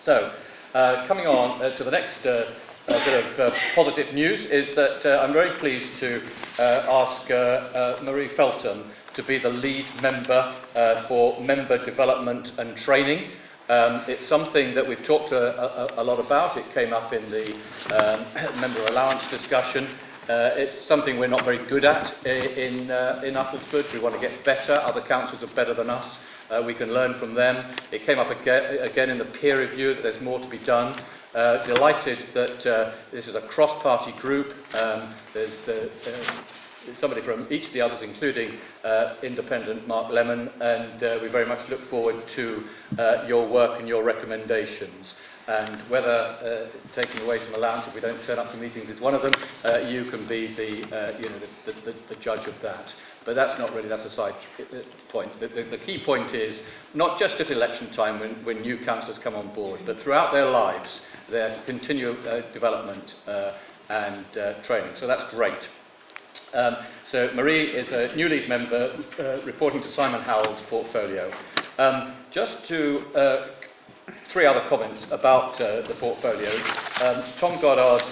So. Uh, coming on uh, to the next uh, a bit of uh, positive news is that uh, I'm very pleased to uh, ask uh, uh, Marie Felton to be the lead member uh, for member development and training. Um, it's something that we've talked a, a, a lot about. It came up in the um, (coughs) member allowance discussion. Uh, it's something we're not very good at in, uh, in. We want to get better. Other councils are better than us. Uh, we can learn from them. It came up again, again in the peer review that there's more to be done. Uh, delighted that uh, this is a cross-party group. Um, there's uh, uh, somebody from each of the others, including uh, independent Mark Lemon, and uh, we very much look forward to uh, your work and your recommendations. And whether uh, taking away some allowance if we don't turn up to meetings is one of them, uh, you can be the, uh, you know, the, the, the judge of that. But that's not really, that's a side uh, point. The, the, the key point is not just at election time when, when new councillors come on board, but throughout their lives, their continual uh, development uh, and uh, training. So that's great. Um, so Marie is a new lead member uh, reporting to Simon Howell's portfolio. Um, just to uh, three other comments about uh, the portfolio. Um, Tom Goddard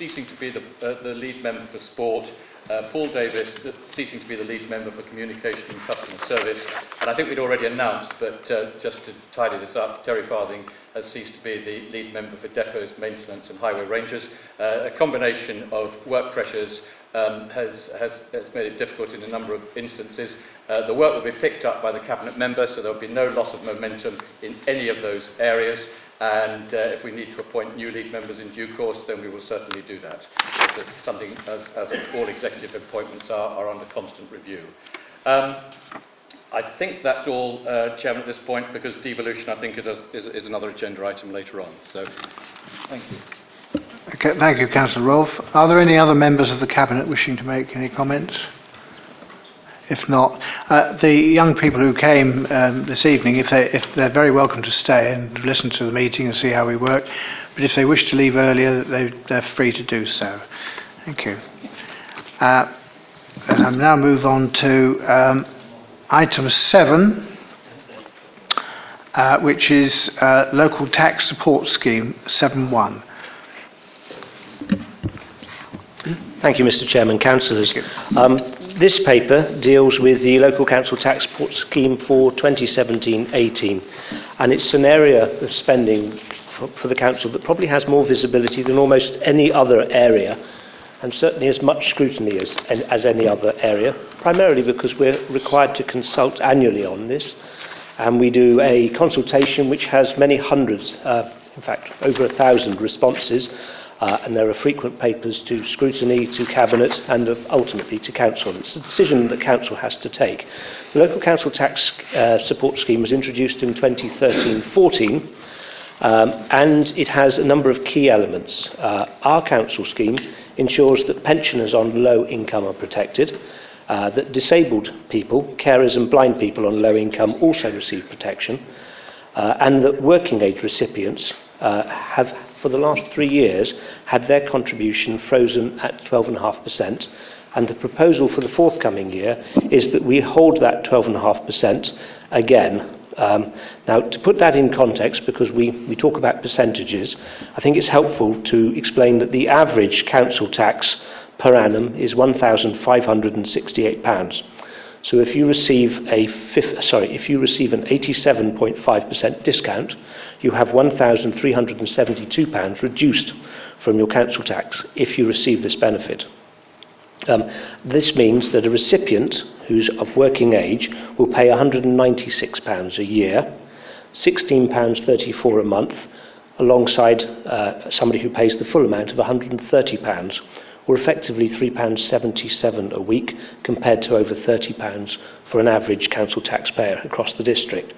ceasing to be the, uh, the lead member for sport. Uh, Paul Davis uh, ceasing to be the lead member for communication and customer service. And I think we'd already announced, but uh, just to tidy this up, Terry Farthing has ceased to be the lead member for depots, maintenance and highway rangers. Uh, a combination of work pressures um, has, has, has made it difficult in a number of instances. Uh, the work will be picked up by the Cabinet member, so there will be no loss of momentum in any of those areas. And uh, if we need to appoint new league members in due course, then we will certainly do that. It's something, as, as all executive appointments are, are under constant review. Um, I think that's all, uh, Chairman, at this point, because devolution, I think, is, a, is, is another agenda item later on. So, thank you. Okay, thank you, Councillor Rolfe. Are there any other members of the Cabinet wishing to make any comments? If not, uh, the young people who came um, this evening, if, they, if they're very welcome to stay and listen to the meeting and see how we work, but if they wish to leave earlier, they, they're free to do so. Thank you. Uh, and I'll now move on to um, item seven, uh, which is uh, local tax support scheme 7.1. Thank you, Mr Chairman. Councillors. Um, this paper deals with the local council tax support scheme for 2017-18 and it's an area of spending for, for the council that probably has more visibility than almost any other area and certainly as much scrutiny as, as any other area, primarily because we're required to consult annually on this and we do a consultation which has many hundreds, uh, in fact over a thousand responses uh, and there are frequent papers to scrutiny, to Cabinet, and ultimately to Council. It's a decision that Council has to take. The local council tax uh, support scheme was introduced in 2013-14, um, and it has a number of key elements. Uh, our council scheme ensures that pensioners on low income are protected, uh, that disabled people, carers and blind people on low income also receive protection, uh, and that working age recipients uh, have, for the last three years, had their contribution frozen at 12.5%. And the proposal for the forthcoming year is that we hold that 12.5% again. Um, now, to put that in context, because we, we talk about percentages, I think it's helpful to explain that the average council tax per annum is £1,568. So if you receive a fifth, sorry, if you receive an 87.5% discount, you have £1,372 reduced from your council tax if you receive this benefit. Um, this means that a recipient who's of working age will pay £196 a year, £16.34 a month, alongside uh, somebody who pays the full amount of £130 or effectively £3.77 a week compared to over £30 for an average council taxpayer across the district.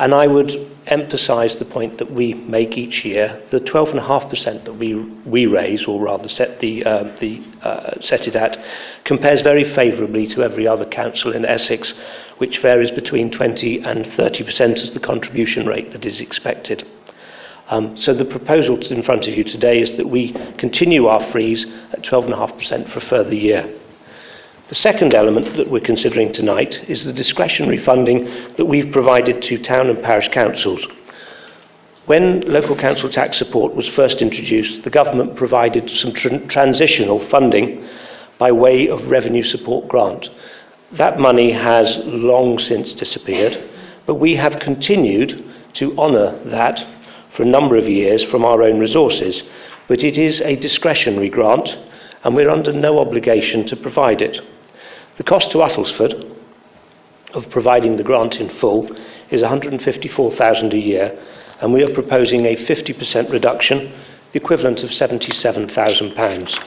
And I would emphasise the point that we make each year. The 12.5% that we, we raise, or rather set, the, uh, the, uh, set it at, compares very favourably to every other council in Essex, which varies between 20 and 30% as the contribution rate that is expected. Um, so the proposal in front of you today is that we continue our freeze at 12.5% for a further year. The second element that we're considering tonight is the discretionary funding that we've provided to town and parish councils. When local council tax support was first introduced, the government provided some tr- transitional funding by way of revenue support grant. That money has long since disappeared, but we have continued to honour that for a number of years from our own resources, but it is a discretionary grant and we're under no obligation to provide it. The cost to Uttlesford of providing the grant in full is 154,000 a year and we are proposing a 50% reduction, the equivalent of 77,000 pounds.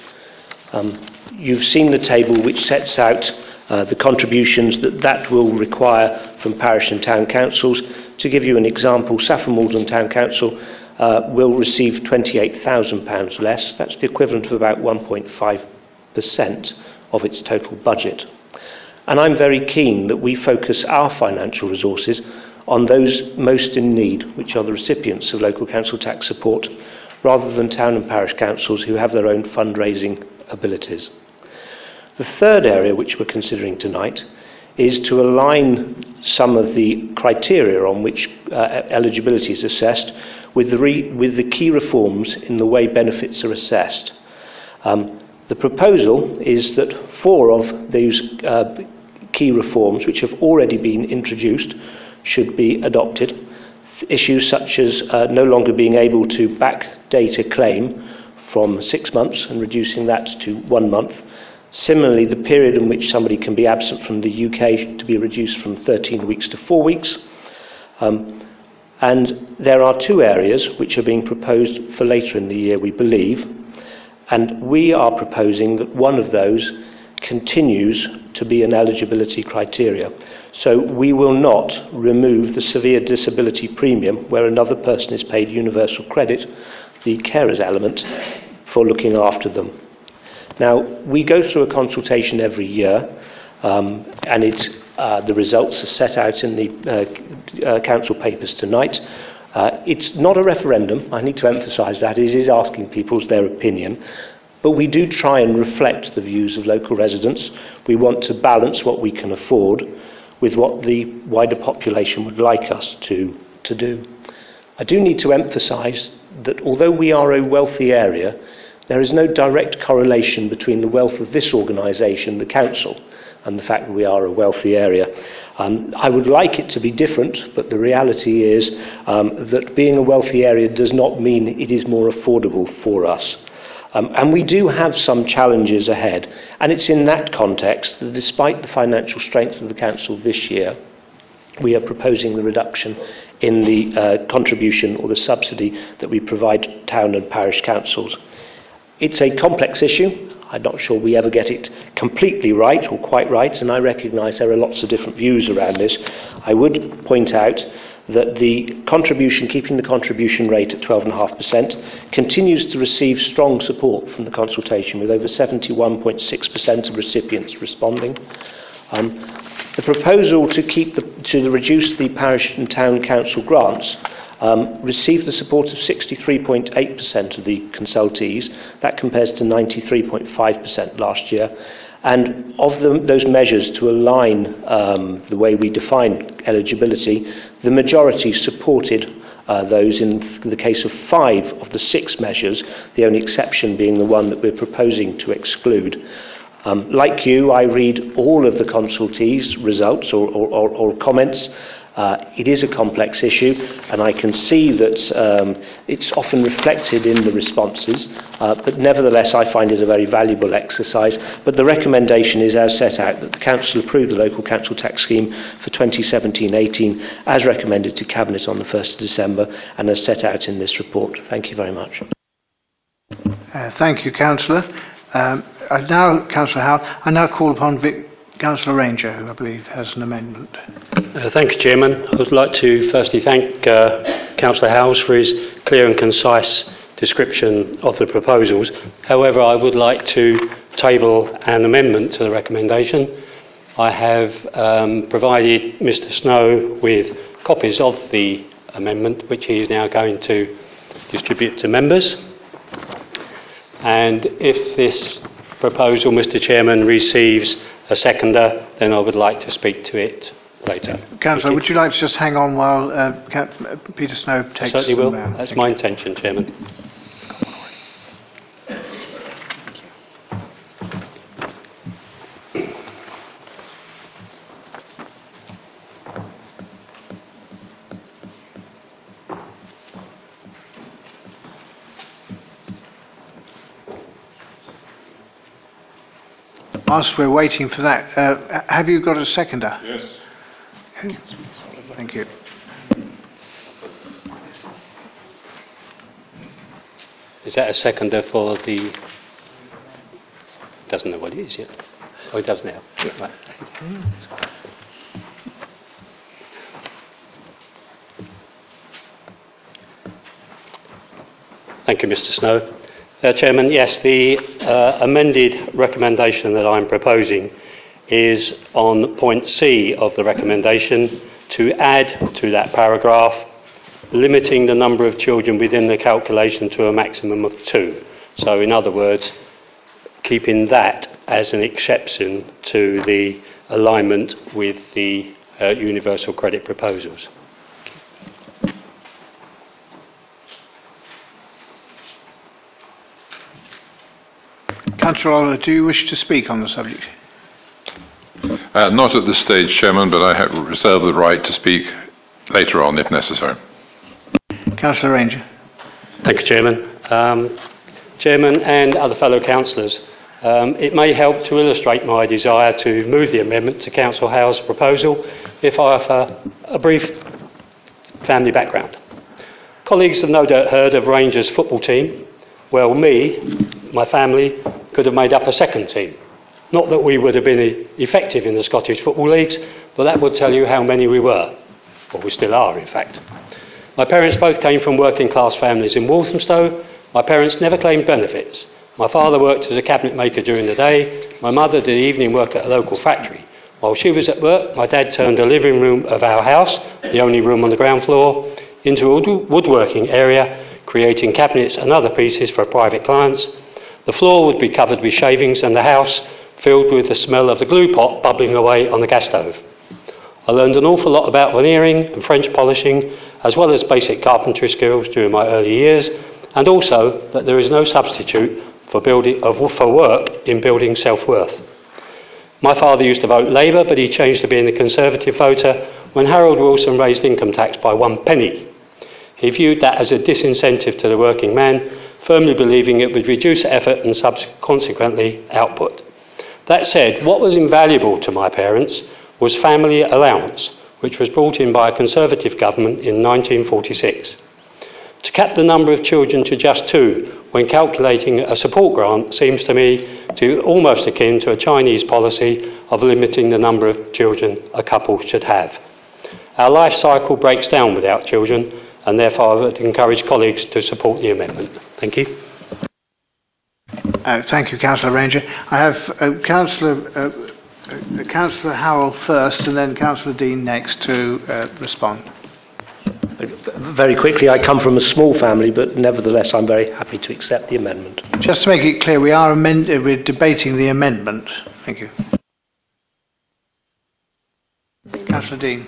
Um, you've seen the table which sets out uh, the contributions that that will require from parish and town councils to give you an example, Saffron Walden Town Council uh, will receive £28,000 less. That's the equivalent of about 1.5% of its total budget. And I'm very keen that we focus our financial resources on those most in need, which are the recipients of local council tax support, rather than town and parish councils who have their own fundraising abilities. The third area which we're considering tonight is to align some of the criteria on which uh, eligibility is assessed with the, re- with the key reforms in the way benefits are assessed. Um, the proposal is that four of those uh, key reforms, which have already been introduced, should be adopted. Issues such as uh, no longer being able to backdate a claim from six months and reducing that to one month Similarly, the period in which somebody can be absent from the UK to be reduced from 13 weeks to 4 weeks. Um, and there are two areas which are being proposed for later in the year, we believe. And we are proposing that one of those continues to be an eligibility criteria. So we will not remove the severe disability premium where another person is paid universal credit, the carers element, for looking after them. Now, we go through a consultation every year, um, and uh, the results are set out in the uh, uh, council papers tonight. Uh, it's not a referendum, I need to emphasise that. It is asking people's their opinion. But we do try and reflect the views of local residents. We want to balance what we can afford with what the wider population would like us to, to do. I do need to emphasise that although we are a wealthy area, there is no direct correlation between the wealth of this organisation, the Council, and the fact that we are a wealthy area. Um, I would like it to be different, but the reality is um, that being a wealthy area does not mean it is more affordable for us. Um, and we do have some challenges ahead. And it's in that context that despite the financial strength of the Council this year, we are proposing the reduction in the uh, contribution or the subsidy that we provide to town and parish councils. It's a complex issue. I'm not sure we ever get it completely right or quite right, and I recognise there are lots of different views around this. I would point out that the contribution, keeping the contribution rate at 12.5%, continues to receive strong support from the consultation, with over 71.6% of recipients responding. Um, the proposal to, keep the, to reduce the parish and town council grants um, received the support of 63.8% of the consultees. That compares to 93.5% last year. And of the, those measures to align um, the way we define eligibility, the majority supported uh, those in the case of five of the six measures, the only exception being the one that we're proposing to exclude. Um, like you, I read all of the consultees' results or, or, or, or comments. Uh, it is a complex issue, and I can see that um, it's often reflected in the responses, uh, but nevertheless, I find it a very valuable exercise. But the recommendation is as set out that the Council approve the local council tax scheme for 2017 18 as recommended to Cabinet on the 1st of December and as set out in this report. Thank you very much. Uh, thank you, Councillor. Um, I now, Councillor Howell, I now call upon Vic, Councillor Ranger, who I believe has an amendment. Uh, thank you, Chairman. I would like to firstly thank uh, Councillor Howes for his clear and concise description of the proposals. However, I would like to table an amendment to the recommendation. I have um, provided Mr Snow with copies of the amendment, which he is now going to distribute to members. And if this proposal, Mr Chairman, receives a seconder, then I would like to speak to it later. Councillor, would you like to just hang on while uh, Peter Snow takes Certainly will. That's my intention, Chairman. Whilst we're waiting for that, uh, have you got a seconder? Yes. Thank you. Is that a seconder for the... Doesn't know what it is yet. Oh, it does now. Right. Thank you, Mr Snow. Uh, Chairman, yes, the uh, amended recommendation that I'm proposing is on point C of the recommendation to add to that paragraph limiting the number of children within the calculation to a maximum of two. So, in other words, keeping that as an exception to the alignment with the uh, universal credit proposals. Councillor Oliver, do you wish to speak on the subject? Uh, not at this stage, Chairman, but I have reserve the right to speak later on if necessary. Councillor Ranger. Thank you, Chairman. Um, Chairman and other fellow councillors, um, it may help to illustrate my desire to move the amendment to Council Howe's proposal if I offer a brief family background. Colleagues have no doubt heard of Rangers football team. Well, me, my family, could have made up a second team. Not that we would have been effective in the Scottish football leagues, but that would tell you how many we were, or we still are, in fact. My parents both came from working class families in Walthamstow. My parents never claimed benefits. My father worked as a cabinet maker during the day. My mother did evening work at a local factory. While she was at work, my dad turned the living room of our house, the only room on the ground floor, into a woodworking area, creating cabinets and other pieces for private clients. The floor would be covered with shavings and the house filled with the smell of the glue pot bubbling away on the gas stove. I learned an awful lot about veneering and French polishing, as well as basic carpentry skills during my early years, and also that there is no substitute for, building, for work in building self worth. My father used to vote Labour, but he changed to being a Conservative voter when Harold Wilson raised income tax by one penny. He viewed that as a disincentive to the working man firmly believing it would reduce effort and consequently output. That said, what was invaluable to my parents was family allowance, which was brought in by a Conservative government in 1946. To cap the number of children to just two when calculating a support grant seems to me to almost akin to a Chinese policy of limiting the number of children a couple should have. Our life cycle breaks down without children, and therefore I would encourage colleagues to support the amendment. Thank you. Uh, thank you, Councillor Ranger. I have uh, Councillor uh, uh, Councillor Howell first and then Councillor Dean next to uh, respond. Very quickly, I come from a small family, but nevertheless, I'm very happy to accept the amendment. Just to make it clear, we are amend- uh, we're debating the amendment. Thank you. Councillor Dean.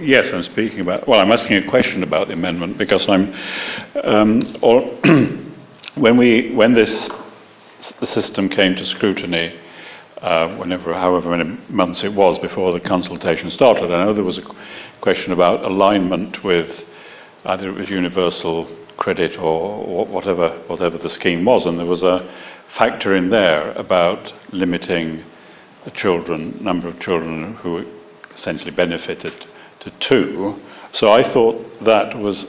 Yes, I'm speaking about. Well, I'm asking a question about the amendment because I'm. Um, or (clears throat) when we when this system came to scrutiny, uh, whenever however many months it was before the consultation started, I know there was a question about alignment with either it was universal credit or whatever whatever the scheme was, and there was a factor in there about limiting the children number of children who essentially benefited to two. So I thought that was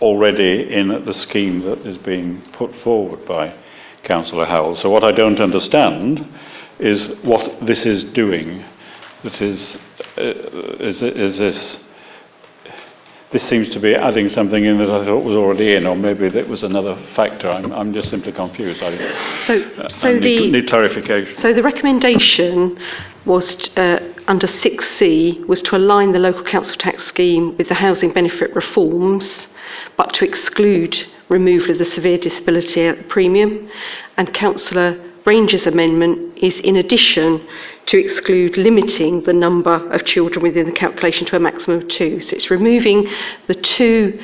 already in the scheme that is being put forward by Councillor Howell. So what I don't understand is what this is doing. That is, uh, is, is this this seems to be adding something in that I thought was already in, or maybe that was another factor. I'm, I'm just simply confused. I, so, uh, so I need, the, need clarification. So the recommendation was uh, under 6C was to align the local council tax scheme with the housing benefit reforms, but to exclude removal of the severe disability premium. And Councillor Ranger's amendment is in addition to exclude limiting the number of children within the calculation to a maximum of two. So it's removing the two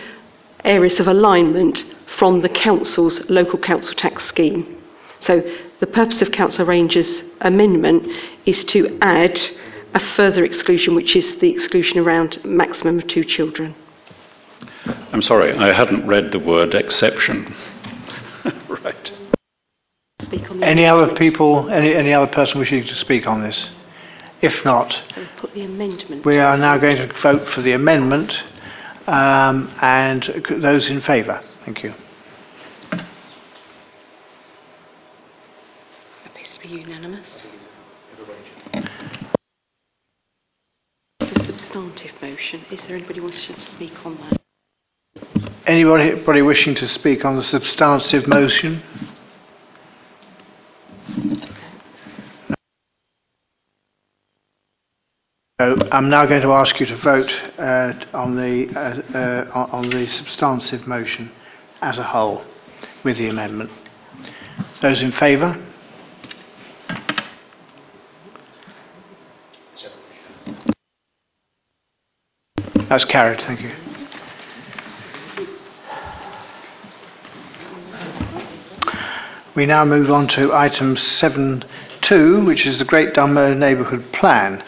areas of alignment from the council's local council tax scheme. So the purpose of Councillor Ranger's amendment is to add a further exclusion, which is the exclusion around maximum of two children. I'm sorry, I hadn't read the word exception. (laughs) right. Any other people, any, any other person wishing to speak on this? If not, put the amendment. we are now going to vote for the amendment um, and those in favour. Thank you. Appears to be unanimous. The substantive motion. Is there anybody wishing to speak on that? Anybody, anybody wishing to speak on the substantive motion? So I'm now going to ask you to vote uh, on the uh, uh, on the substantive motion as a whole with the amendment. Those in favour? That's carried. Thank you. We now move on to item 7.2, which is the Great Dunmow Neighbourhood Plan.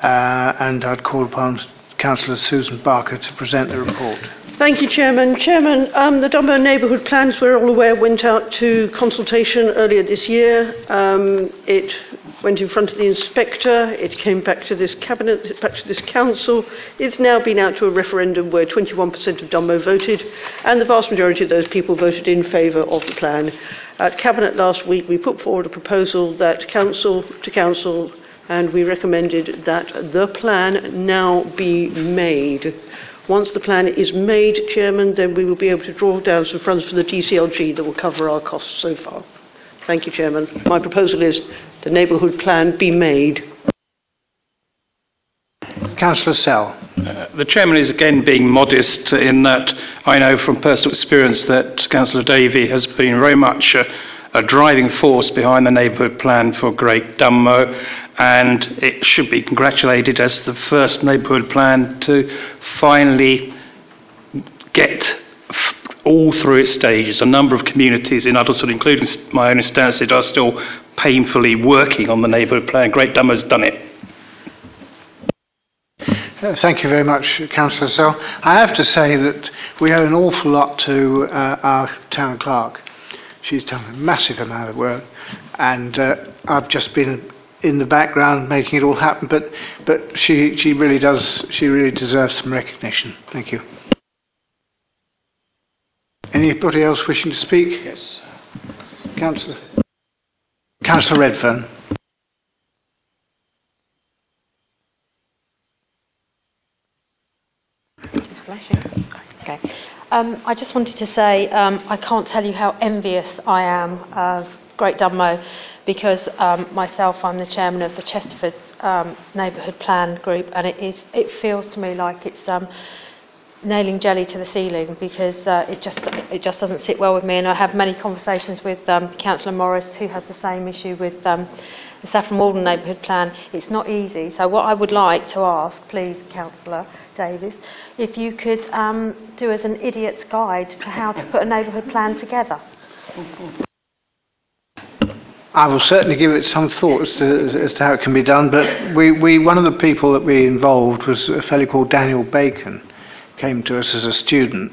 Uh, and I'd call upon Councillor Susan Barker to present the report. Thank you, Chairman. Chairman, um, the Dunmow Neighbourhood Plans, we're all aware, went out to consultation earlier this year. Um, it went in front of the inspector. It came back to this cabinet, back to this council. It's now been out to a referendum where 21% of Dunmow voted, and the vast majority of those people voted in favour of the plan. At cabinet last week, we put forward a proposal that council to council and we recommended that the plan now be made. Once the plan is made, Chairman, then we will be able to draw down some funds for the DCLG that will cover our costs so far. Thank you, Chairman. My proposal is the neighbourhood plan be made. Councillor Sell. Uh, the chairman is again being modest in that I know from personal experience that Councillor Davey has been very much a, a driving force behind the neighbourhood plan for Great Dunmow and it should be congratulated as the first neighbourhood plan to finally get all through its stages. A number of communities in Uttlesford, including my own Stansted, are still painfully working on the neighbourhood plan. Great Dunmow has done it. Thank you very much, Councillor Sell. I have to say that we owe an awful lot to uh, our town clerk. She's done a massive amount of work, and uh, I've just been in the background making it all happen. But but she she really does she really deserves some recognition. Thank you. Anybody else wishing to speak? Yes. Councillor. Councillor Redfern. It's flashing. Okay. Um, I just wanted to say um, I can't tell you how envious I am of Great Dunmow because um, myself, I'm the chairman of the Chesterford um, Neighbourhood Plan Group, and it is it feels to me like it's um, nailing jelly to the ceiling because uh, it just it just doesn't sit well with me. And I have many conversations with um, Councillor Morris, who has the same issue with um, the Saffron Walden Neighbourhood Plan. It's not easy. So what I would like to ask, please, Councillor Davis, if you could um, do as an idiot's guide to how to put a neighbourhood plan together. I will certainly give it some thought as to, as to how it can be done, but we, we, one of the people that we involved was a fellow called Daniel Bacon, came to us as a student,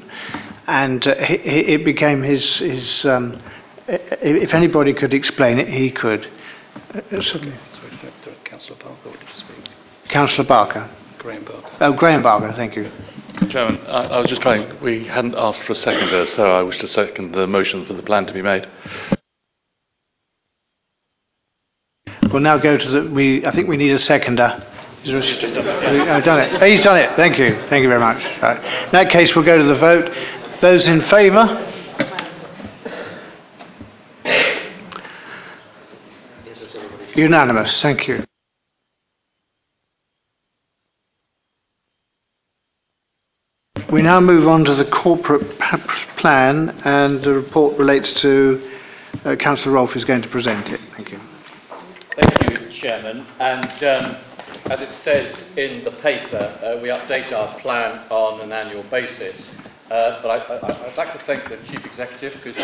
and uh, he, he, it became his, his um, if anybody could explain it, he could. Uh, Councillor Parker wanted to speak. Councillor Barker. Graham Barker. Oh, Graham Barker, thank you. Chairman, I, I was just trying, we hadn't asked for a seconder, so I wish to second the motion for the plan to be made. We'll now go to the, we, I think we need a seconder. I've done it. He's done it. Thank you. Thank you very much. Right. In that case, we'll go to the vote. Those in favour? Unanimous. Thank you. We now move on to the corporate plan, and the report relates to uh, Councillor Rolfe is going to present it. Thank you. Thank you, Chairman. And um, as it says in the paper, uh, we update our plan on an annual basis. Uh, but I, would like to thank the Chief Executive because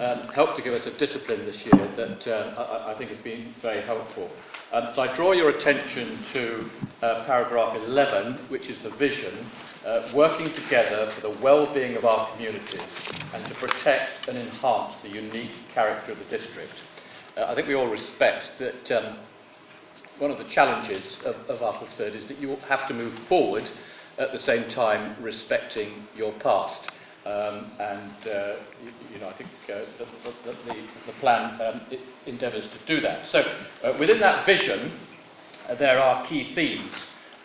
um, helped to give us a discipline this year that uh, I, I, think has been very helpful. Um, so I draw your attention to uh, paragraph 11, which is the vision, uh, working together for the well-being of our communities and to protect and enhance the unique character of the district. Uh, I think we all respect that um, one of the challenges of, of Uttlesford is that you have to move forward at the same time respecting your past. Um, and uh, you, you, know, I think uh, the, the, the, the, plan um, endeavours to do that. So, uh, within that vision, uh, there are key themes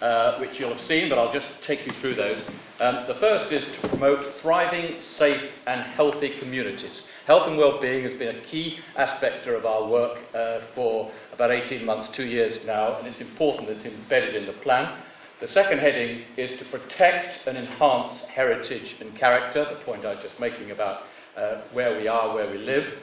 uh, which you'll have seen, but I'll just take you through those. Um, the first is to promote thriving, safe, and healthy communities. Health and well-being has been a key aspect of our work uh, for about 18 months, two years now, and it's important it's embedded in the plan. The second heading is to protect and enhance heritage and character, the point I was just making about uh, where we are, where we live.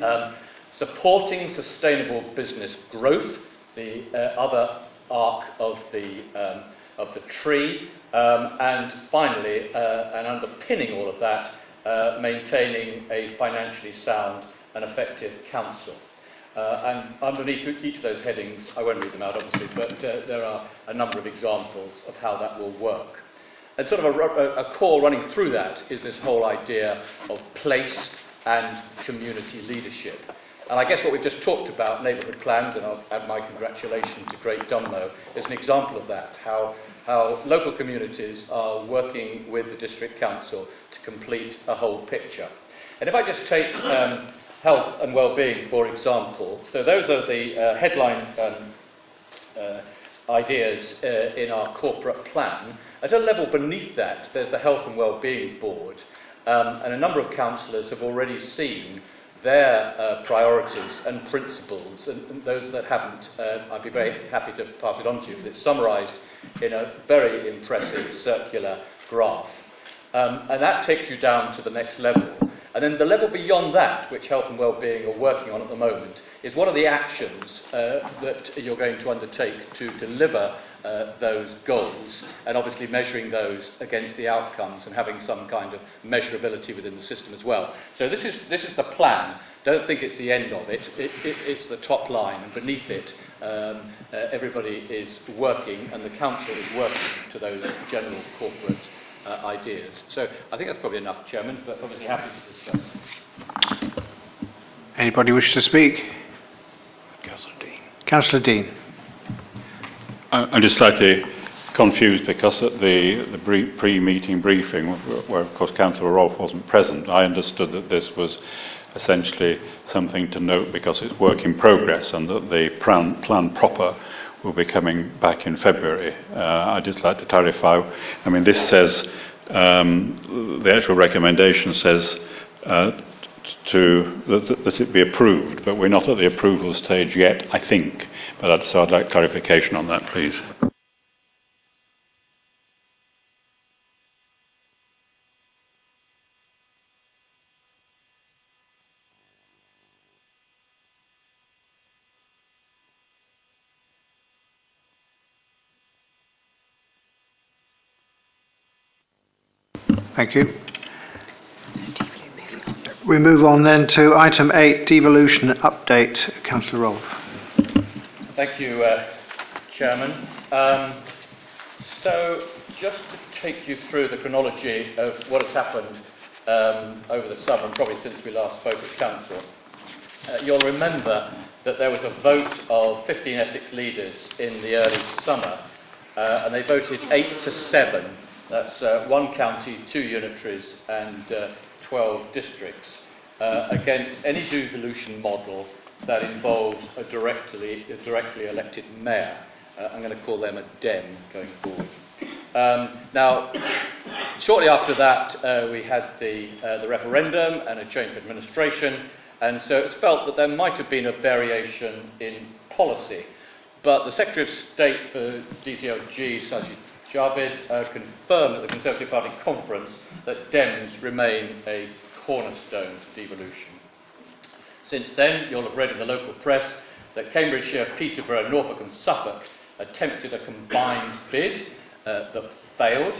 Um, supporting sustainable business growth, the uh, other arc of the, um, of the tree. Um, and finally, uh, and underpinning all of that, uh, maintaining a financially sound and effective council. Uh, and underneath each of those headings, I won't read them out obviously, but uh, there are a number of examples of how that will work. And sort of a, a, a core running through that is this whole idea of place and community leadership. And I guess what we've just talked about, neighbourhood plans, and I'll add my congratulations to Great Dunmow, is an example of that, how, how local communities are working with the District Council to complete a whole picture. And if I just take um, health and well-being, for example. So those are the uh, headline um, uh, ideas uh, in our corporate plan. At a level beneath that, there's the Health and Wellbeing Board, um, and a number of councillors have already seen their uh, priorities and principles, and, and those that haven't, uh, I'd be very happy to pass it on to you because it's summarised in a very impressive circular graph. Um, and that takes you down to the next level. And then the level beyond that, which health and well-being are working on at the moment, is what are the actions uh, that you're going to undertake to deliver uh, those goals, and obviously measuring those against the outcomes and having some kind of measurability within the system as well. So this is, this is the plan. Don't think it's the end of it. it, it it's the top line, and beneath it, um, uh, everybody is working, and the council is working to those general corporate uh, ideas. So I think that's probably enough, Chairman, but obviously happy to discuss. Anybody wish to speak? Councillor Dean. Councillor Dean. I'm just slightly confused because at the, the pre-meeting briefing, where of course Councillor Rolfe wasn't present, I understood that this was essentially something to note because it's work in progress and that the plan, plan proper will be coming back in February. Uh, I'd just like to clarify. I mean, this says um, the actual recommendation says uh, to that, that, it be approved, but we're not at the approval stage yet, I think. But I'd, so I'd like clarification on that, please. Thank you. We move on then to item 8, devolution update. Councillor Rolfe. Thank you, uh, Chairman. Um, so, just to take you through the chronology of what has happened um, over the summer, and probably since we last spoke at Council, uh, you'll remember that there was a vote of 15 Essex leaders in the early summer, uh, and they voted 8 to 7 that's uh, one county, two unitaries, and uh, 12 districts, uh, against any devolution model that involves a directly, a directly elected mayor. Uh, I'm going to call them a DEM going forward. Um, now, shortly after that, uh, we had the, uh, the referendum and a change of administration, and so it's felt that there might have been a variation in policy. But the Secretary of State for DCLG, Sajid Javid uh, confirmed at the Conservative Party conference that Dems remain a cornerstone to devolution. Since then, you'll have read in the local press that Cambridgeshire, Peterborough, Norfolk, and Suffolk attempted a combined bid uh, that failed,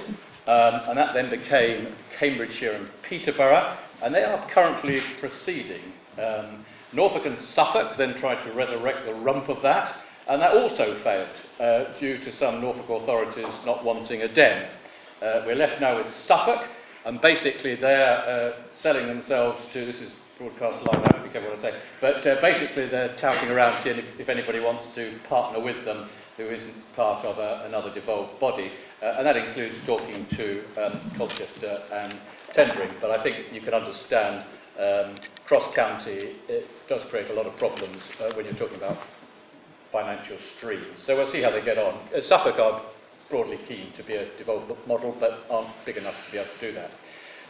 um, and that then became Cambridgeshire and Peterborough, and they are currently proceeding. Um, Norfolk and Suffolk then tried to resurrect the rump of that, and that also failed uh, due to some Norfolk authorities not wanting a DEM. Uh, we're left now with Suffolk, and basically they're uh, selling themselves to, this is broadcast live, I to be what I say, but uh, basically they're touting around seeing if, anybody wants to partner with them who isn't part of a, another devolved body. Uh, and that includes talking to um, Colchester and Tendring. But I think you can understand um, cross-county, it does create a lot of problems uh, when you're talking about financial streams. So we'll see how they get on. Uh, Suffolk are broadly keen to be a devolved model, but aren't big enough to be able to do that.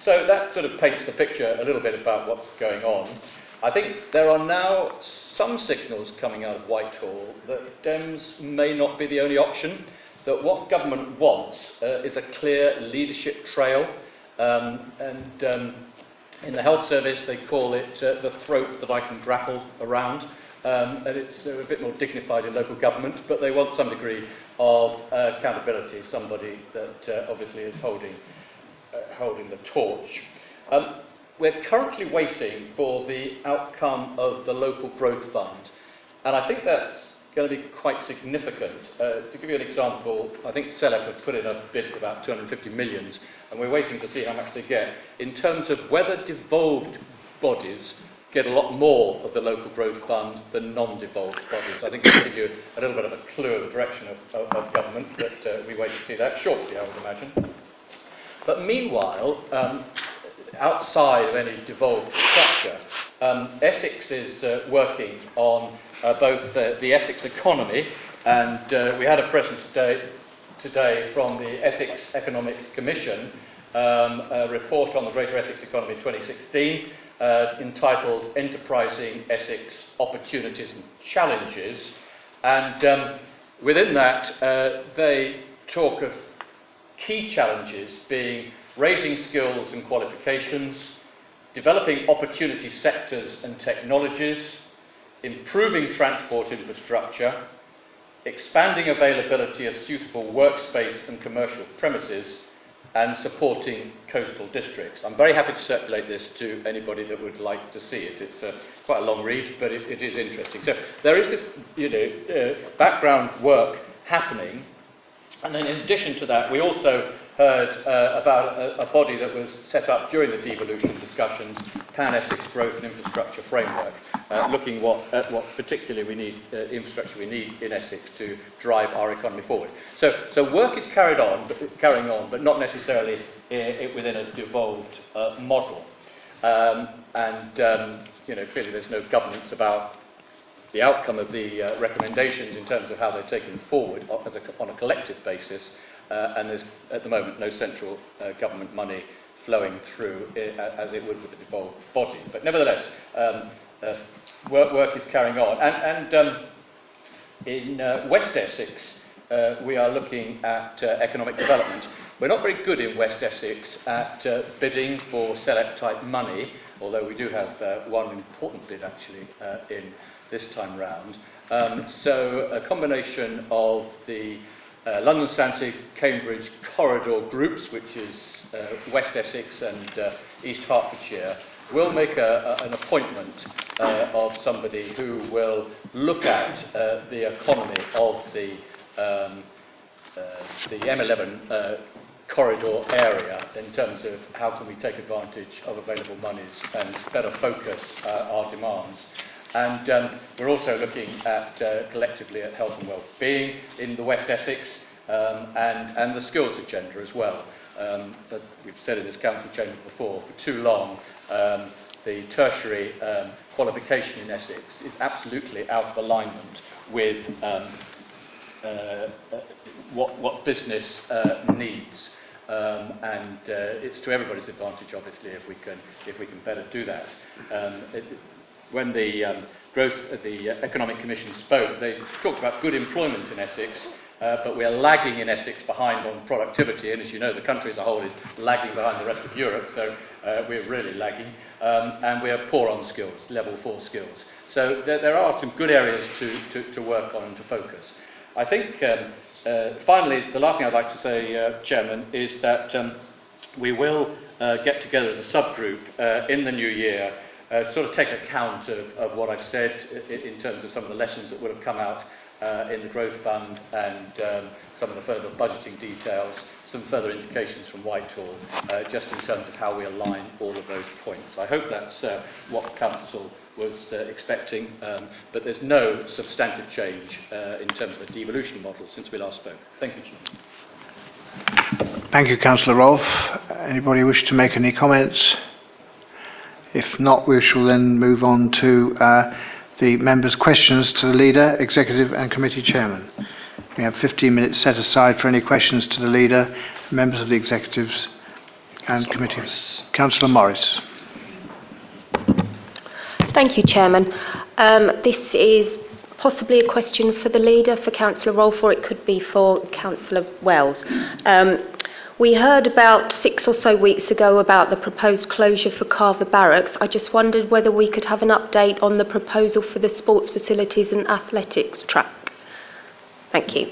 So that sort of paints the picture a little bit about what's going on. I think there are now some signals coming out of Whitehall that Dems may not be the only option, that what government wants uh, is a clear leadership trail. Um, and um, in the health service, they call it uh, the throat that I can grapple around. Um, and it's a bit more dignified in local government, but they want some degree of uh, accountability, somebody that uh, obviously is holding, uh, holding the torch. Um, we're currently waiting for the outcome of the local growth fund, and I think that's going to be quite significant. Uh, to give you an example, I think CELEP have put in a bid for about 250 millions, and we're waiting to see how much they get. In terms of whether devolved bodies get a lot more of the local growth fund than non-devolved bodies. I think it'll give you a little bit of a clue of the direction of, of, of government, but uh, we wait to see that shortly, I would imagine. But meanwhile, um, outside of any devolved structure, um, Essex is uh, working on uh, both uh, the Essex economy, and uh, we had a present today, today from the Essex Economic Commission, um, a report on the Greater Essex Economy 2016, uh, entitled Enterprising Essex Opportunities and Challenges. And um, within that, uh, they talk of key challenges being raising skills and qualifications, developing opportunity sectors and technologies, improving transport infrastructure, expanding availability of suitable workspace and commercial premises, and supporting coastal districts. I'm very happy to circulate this to anybody that would like to see it. It's uh, quite a long read, but it, it is interesting. So there is this, you know, uh, background work happening, and then in addition to that, we also heard uh, about a, a, body that was set up during the devolution discussions, Pan Essex Growth and Infrastructure Framework, uh, looking what, at what particularly we need, uh, infrastructure we need in Essex to drive our economy forward. So, so work is carried on, but, carrying on, but not necessarily in, within a devolved uh, model. Um, and um, you know, clearly there's no governance about the outcome of the uh, recommendations in terms of how they're taken forward on a collective basis. Uh, and there's at the moment no central uh, government money flowing through it, as it would with the devolved body. But nevertheless, um, uh, work, work is carrying on. And, and um, in West Essex, we are looking at economic development. We're not very good in West Essex at uh, bidding for SELEP type money, although we do have uh, one important bid actually uh, in this time round. Um, so a combination of the uh, London Stansted Cambridge corridor groups, which is uh, West Essex and uh, East Hertfordshire, will make a, a, an appointment uh, of somebody who will look at uh, the economy of the, um, uh, the M11 uh, corridor area in terms of how can we take advantage of available monies and better focus uh, our demands. And um, we're also looking at uh, collectively at health and well-being in the West Essex um, and, and the skills agenda as well. Um, as we've said in this council chamber before, for too long, um, the tertiary um, qualification in Essex is absolutely out of alignment with um, uh, uh, what, what business uh, needs. Um, and uh, it's to everybody's advantage, obviously, if we can, if we can better do that. Um, it, when the um, growth, the Economic Commission spoke, they talked about good employment in Essex, uh, but we're lagging in Essex behind on productivity, and as you know, the country as a whole is lagging behind the rest of Europe, so uh, we're really lagging, um, and we are poor on skills, level four skills. So there, there are some good areas to, to, to work on to focus. I think, um, uh, finally, the last thing I'd like to say, uh, Chairman, is that um, we will uh, get together as a subgroup uh, in the new year uh, sort of take account of, of what I've said in, in terms of some of the lessons that would have come out uh, in the Growth Fund and um, some of the further budgeting details, some further indications from Whitehall, uh, just in terms of how we align all of those points. I hope that's uh, what Council was uh, expecting, um, but there's no substantive change uh, in terms of the devolution model since we last spoke. Thank you, Chair. Thank you, Councillor Rolfe. Anybody wish to make any comments? If not, we shall then move on to uh, the members' questions to the leader, executive, and committee chairman. We have 15 minutes set aside for any questions to the leader, members of the executives, and committees. Councillor Morris. Thank you, Chairman. Um, this is possibly a question for the leader, for Councillor Rolfe, or it could be for Councillor Wells. Um, we heard about six or so weeks ago about the proposed closure for Carver Barracks. I just wondered whether we could have an update on the proposal for the sports facilities and athletics track. Thank you.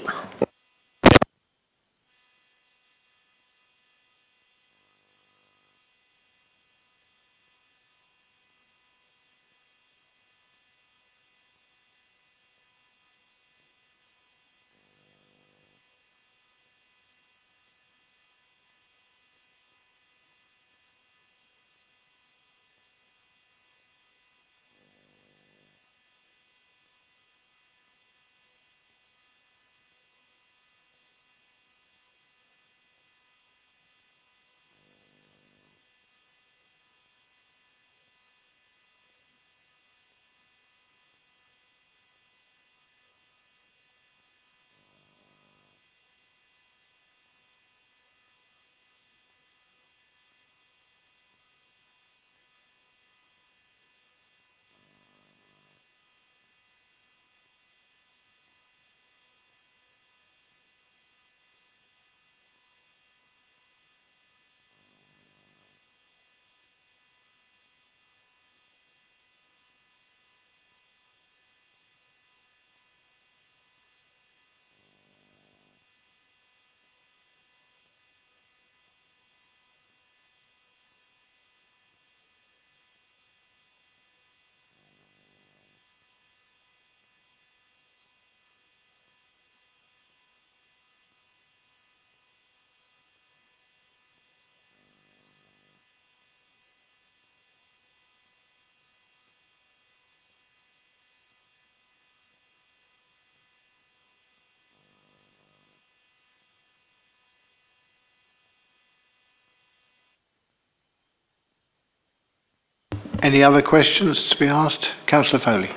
Any other questions to be asked? Councillor Foley.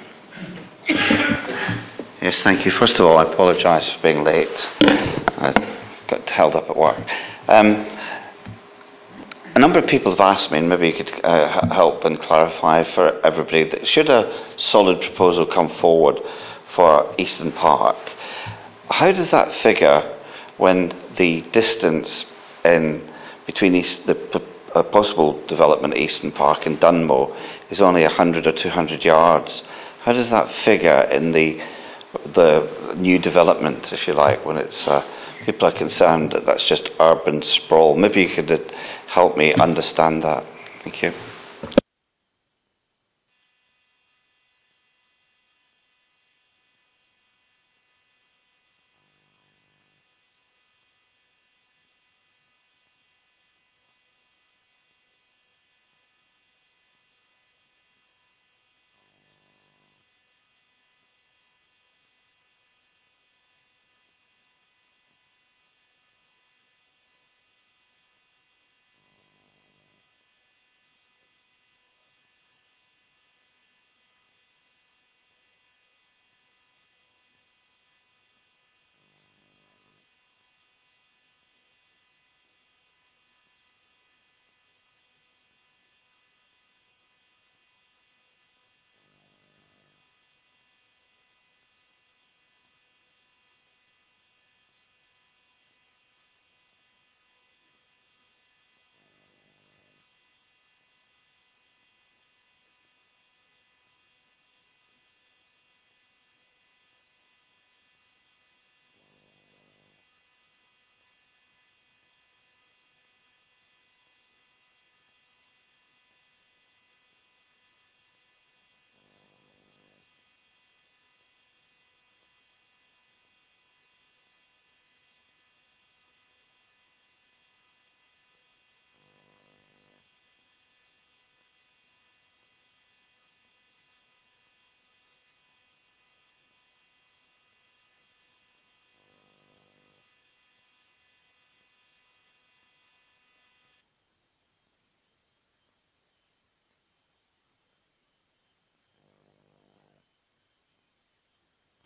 Yes, thank you. First of all, I apologise for being late. I got held up at work. Um, a number of people have asked me, and maybe you could uh, help and clarify for everybody, that should a solid proposal come forward for Easton Park, how does that figure when the distance in between East, the uh, possible development Easton Park in Dunmow is only 100 or 200 yards? How does that figure in the the new development, if you like, when it's uh, people are concerned that that's just urban sprawl. Maybe you could uh, help me understand that. Thank you.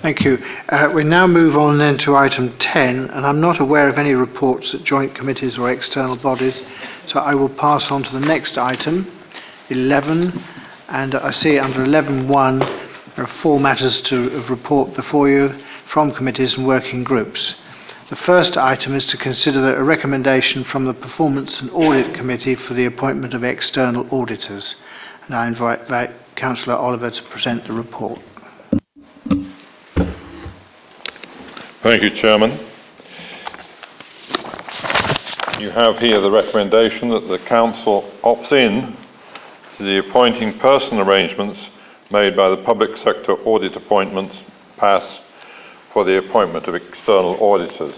Thank you. Uh, we now move on then to item 10, and I'm not aware of any reports at joint committees or external bodies, so I will pass on to the next item, 11, and I see under 11.1 there are four matters to report before you from committees and working groups. The first item is to consider a recommendation from the Performance and Audit Committee for the appointment of external auditors. And I invite Councillor Oliver to present the report. Thank you, Chairman. You have here the recommendation that the Council opts in to the appointing person arrangements made by the Public Sector Audit Appointments pass for the appointment of external auditors.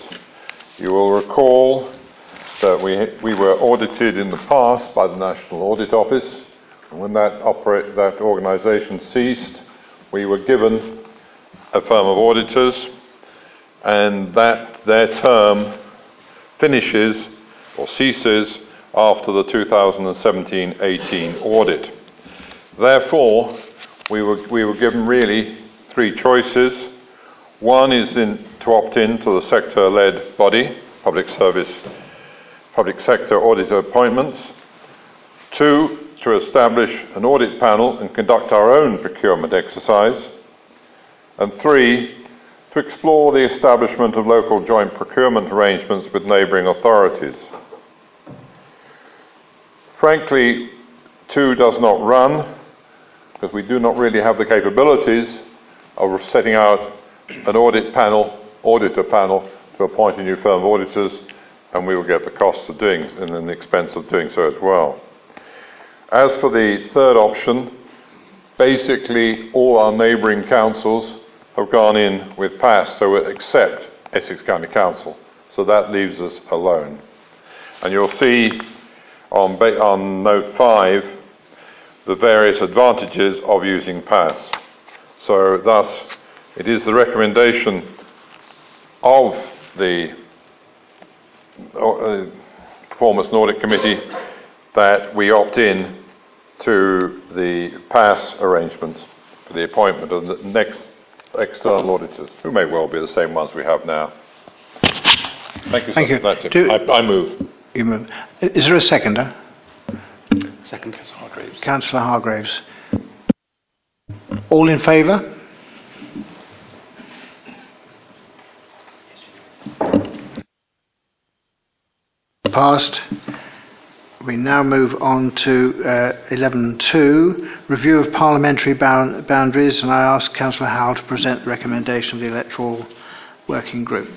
You will recall that we, we were audited in the past by the National Audit Office, and when that, operate, that organisation ceased, we were given a firm of auditors and that their term finishes or ceases after the 2017-18 audit. Therefore, we were, we were given really three choices. One is in, to opt in to the sector-led body, public service, public sector auditor appointments. Two, to establish an audit panel and conduct our own procurement exercise. And three, to explore the establishment of local joint procurement arrangements with neighbouring authorities. Frankly, two does not run because we do not really have the capabilities of setting out an audit panel, auditor panel, to appoint a new firm of auditors, and we will get the costs of doing and the expense of doing so as well. As for the third option, basically all our neighbouring councils have gone in with pass, so accept Essex County Council. So that leaves us alone. And you'll see on, on note 5 the various advantages of using pass. So thus, it is the recommendation of the uh, Performance and Audit Committee that we opt in to the pass arrangements for the appointment of the next external auditors, who may well be the same ones we have now. Thank you, Thank sir. you. That's it. Do- I, I move. You move. Is there a seconder? Second, Councillor Hargreaves. Councillor Hargraves. All in favour? Passed. We now move on to uh, 11.2, review of parliamentary bound boundaries, and I ask Councillor Howell to present the recommendation of the Electoral Working Group.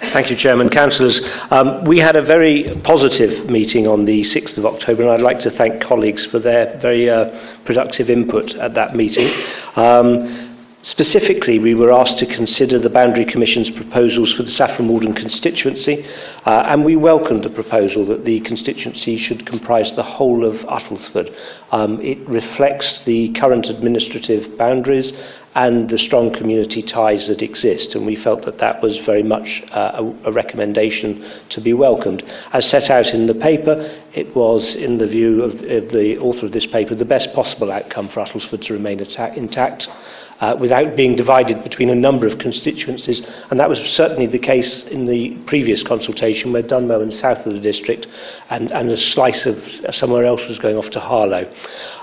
Thank you, Chairman. Councillors, um, we had a very positive meeting on the 6th of October, and I'd like to thank colleagues for their very uh, productive input at that meeting. Um, Specifically, we were asked to consider the Boundary Commission's proposals for the Saffron Walden constituency, uh, and we welcomed the proposal that the constituency should comprise the whole of Uttlesford. Um, it reflects the current administrative boundaries and the strong community ties that exist, and we felt that that was very much uh, a, a recommendation to be welcomed. As set out in the paper, it was, in the view of, of the author of this paper, the best possible outcome for Uttlesford to remain intact uh, without being divided between a number of constituencies. And that was certainly the case in the previous consultation where Dunmow and south of the district and, and a slice of somewhere else was going off to Harlow.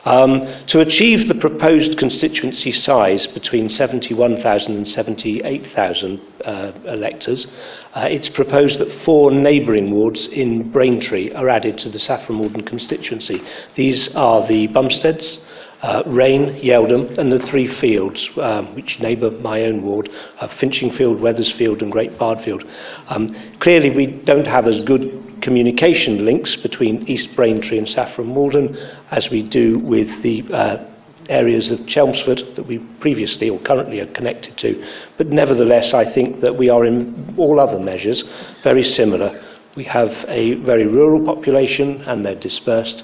Um, to achieve the proposed constituency size between 71,000 and 78,000 uh, electors, uh, it's proposed that four neighbouring wards in Braintree are added to the Saffron Walden constituency. These are the Bumpsteads, uh, Rayne, Yeldham, and the three fields, um, which neighbour my own ward, uh, Finchingfield, Wethersfield, and Great Bardfield. Um, clearly, we don't have as good communication links between East Braintree and Saffron Walden as we do with the uh, areas of Chelmsford that we previously or currently are connected to. But nevertheless, I think that we are in all other measures very similar. We have a very rural population and they're dispersed.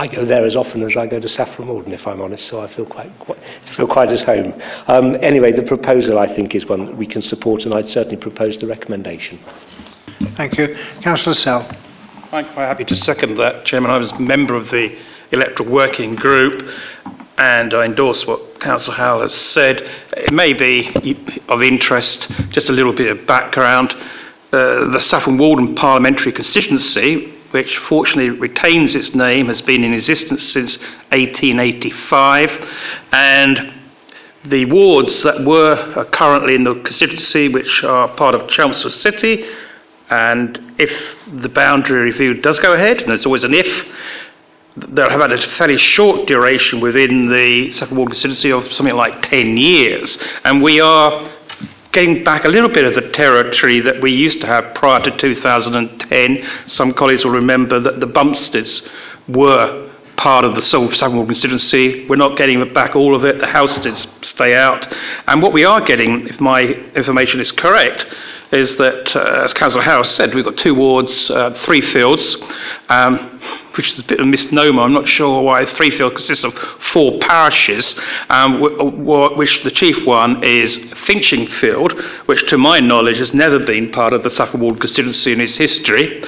I go there as often as I go to Saffron Walden, if I'm honest, so I feel quite, quite, feel quite at home. Um, anyway, the proposal, I think, is one that we can support, and I'd certainly propose the recommendation. Thank you. Councillor Sell. I'm quite happy to second that, Chairman. I was a member of the electoral working group and I endorse what Councillor Howell has said. It may be of interest, just a little bit of background. Uh, the Saffron Walden parliamentary constituency, which fortunately retains its name, has been in existence since 1885 and the wards that were are currently in the constituency, which are part of Chelmsford City, and if the boundary review does go ahead, and there's always an if, they'll have had a fairly short duration within the second ward constituency of something like 10 years. And we are getting back a little bit of the territory that we used to have prior to 2010. Some colleagues will remember that the Bumpsteads were part of the Walden constituency. We're not getting back all of it. The Housesteads stay out. And what we are getting, if my information is correct, is that, uh, as Councillor Howell said, we've got two wards, uh, three fields, um, which is a bit of a misnomer. I'm not sure why Threefield consists of four parishes, um, which the chief one is Finchingfield, which to my knowledge has never been part of the Saffron Walden constituency in its history,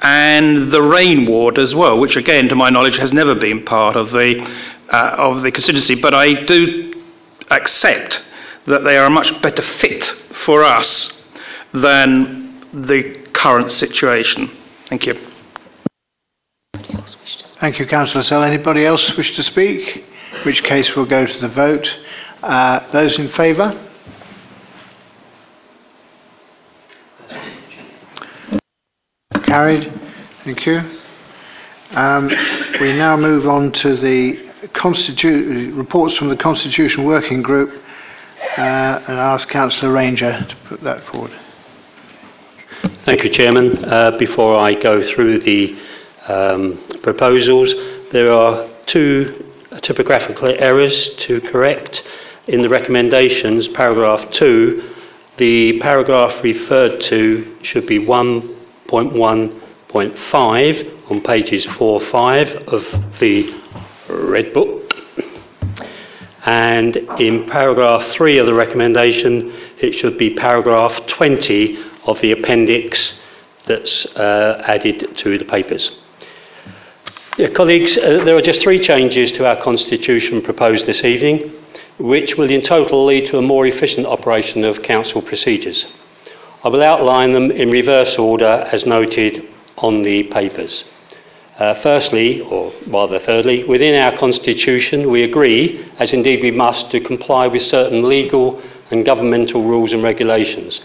and the Rayne ward as well, which again, to my knowledge, has never been part of the, uh, of the constituency. But I do accept that they are a much better fit for us than the current situation. Thank you. Thank you, Councillor Sell. Anybody else wish to speak? In which case we'll go to the vote. Uh, those in favour? Carried. Thank you. Um, we now move on to the constitu- reports from the Constitution Working Group uh, and ask Councillor Ranger to put that forward. Thank you, Chairman. Uh, before I go through the um, proposals, there are two typographical errors to correct. In the recommendations, paragraph 2, the paragraph referred to should be 1.1.5 on pages 4 5 of the Red Book. And in paragraph 3 of the recommendation, it should be paragraph 20 of the appendix that's uh, added to the papers. Yeah, colleagues, uh, there are just three changes to our constitution proposed this evening, which will in total lead to a more efficient operation of council procedures. I will outline them in reverse order as noted on the papers. Uh, firstly, or rather thirdly, within our constitution we agree, as indeed we must, to comply with certain legal and governmental rules and regulations.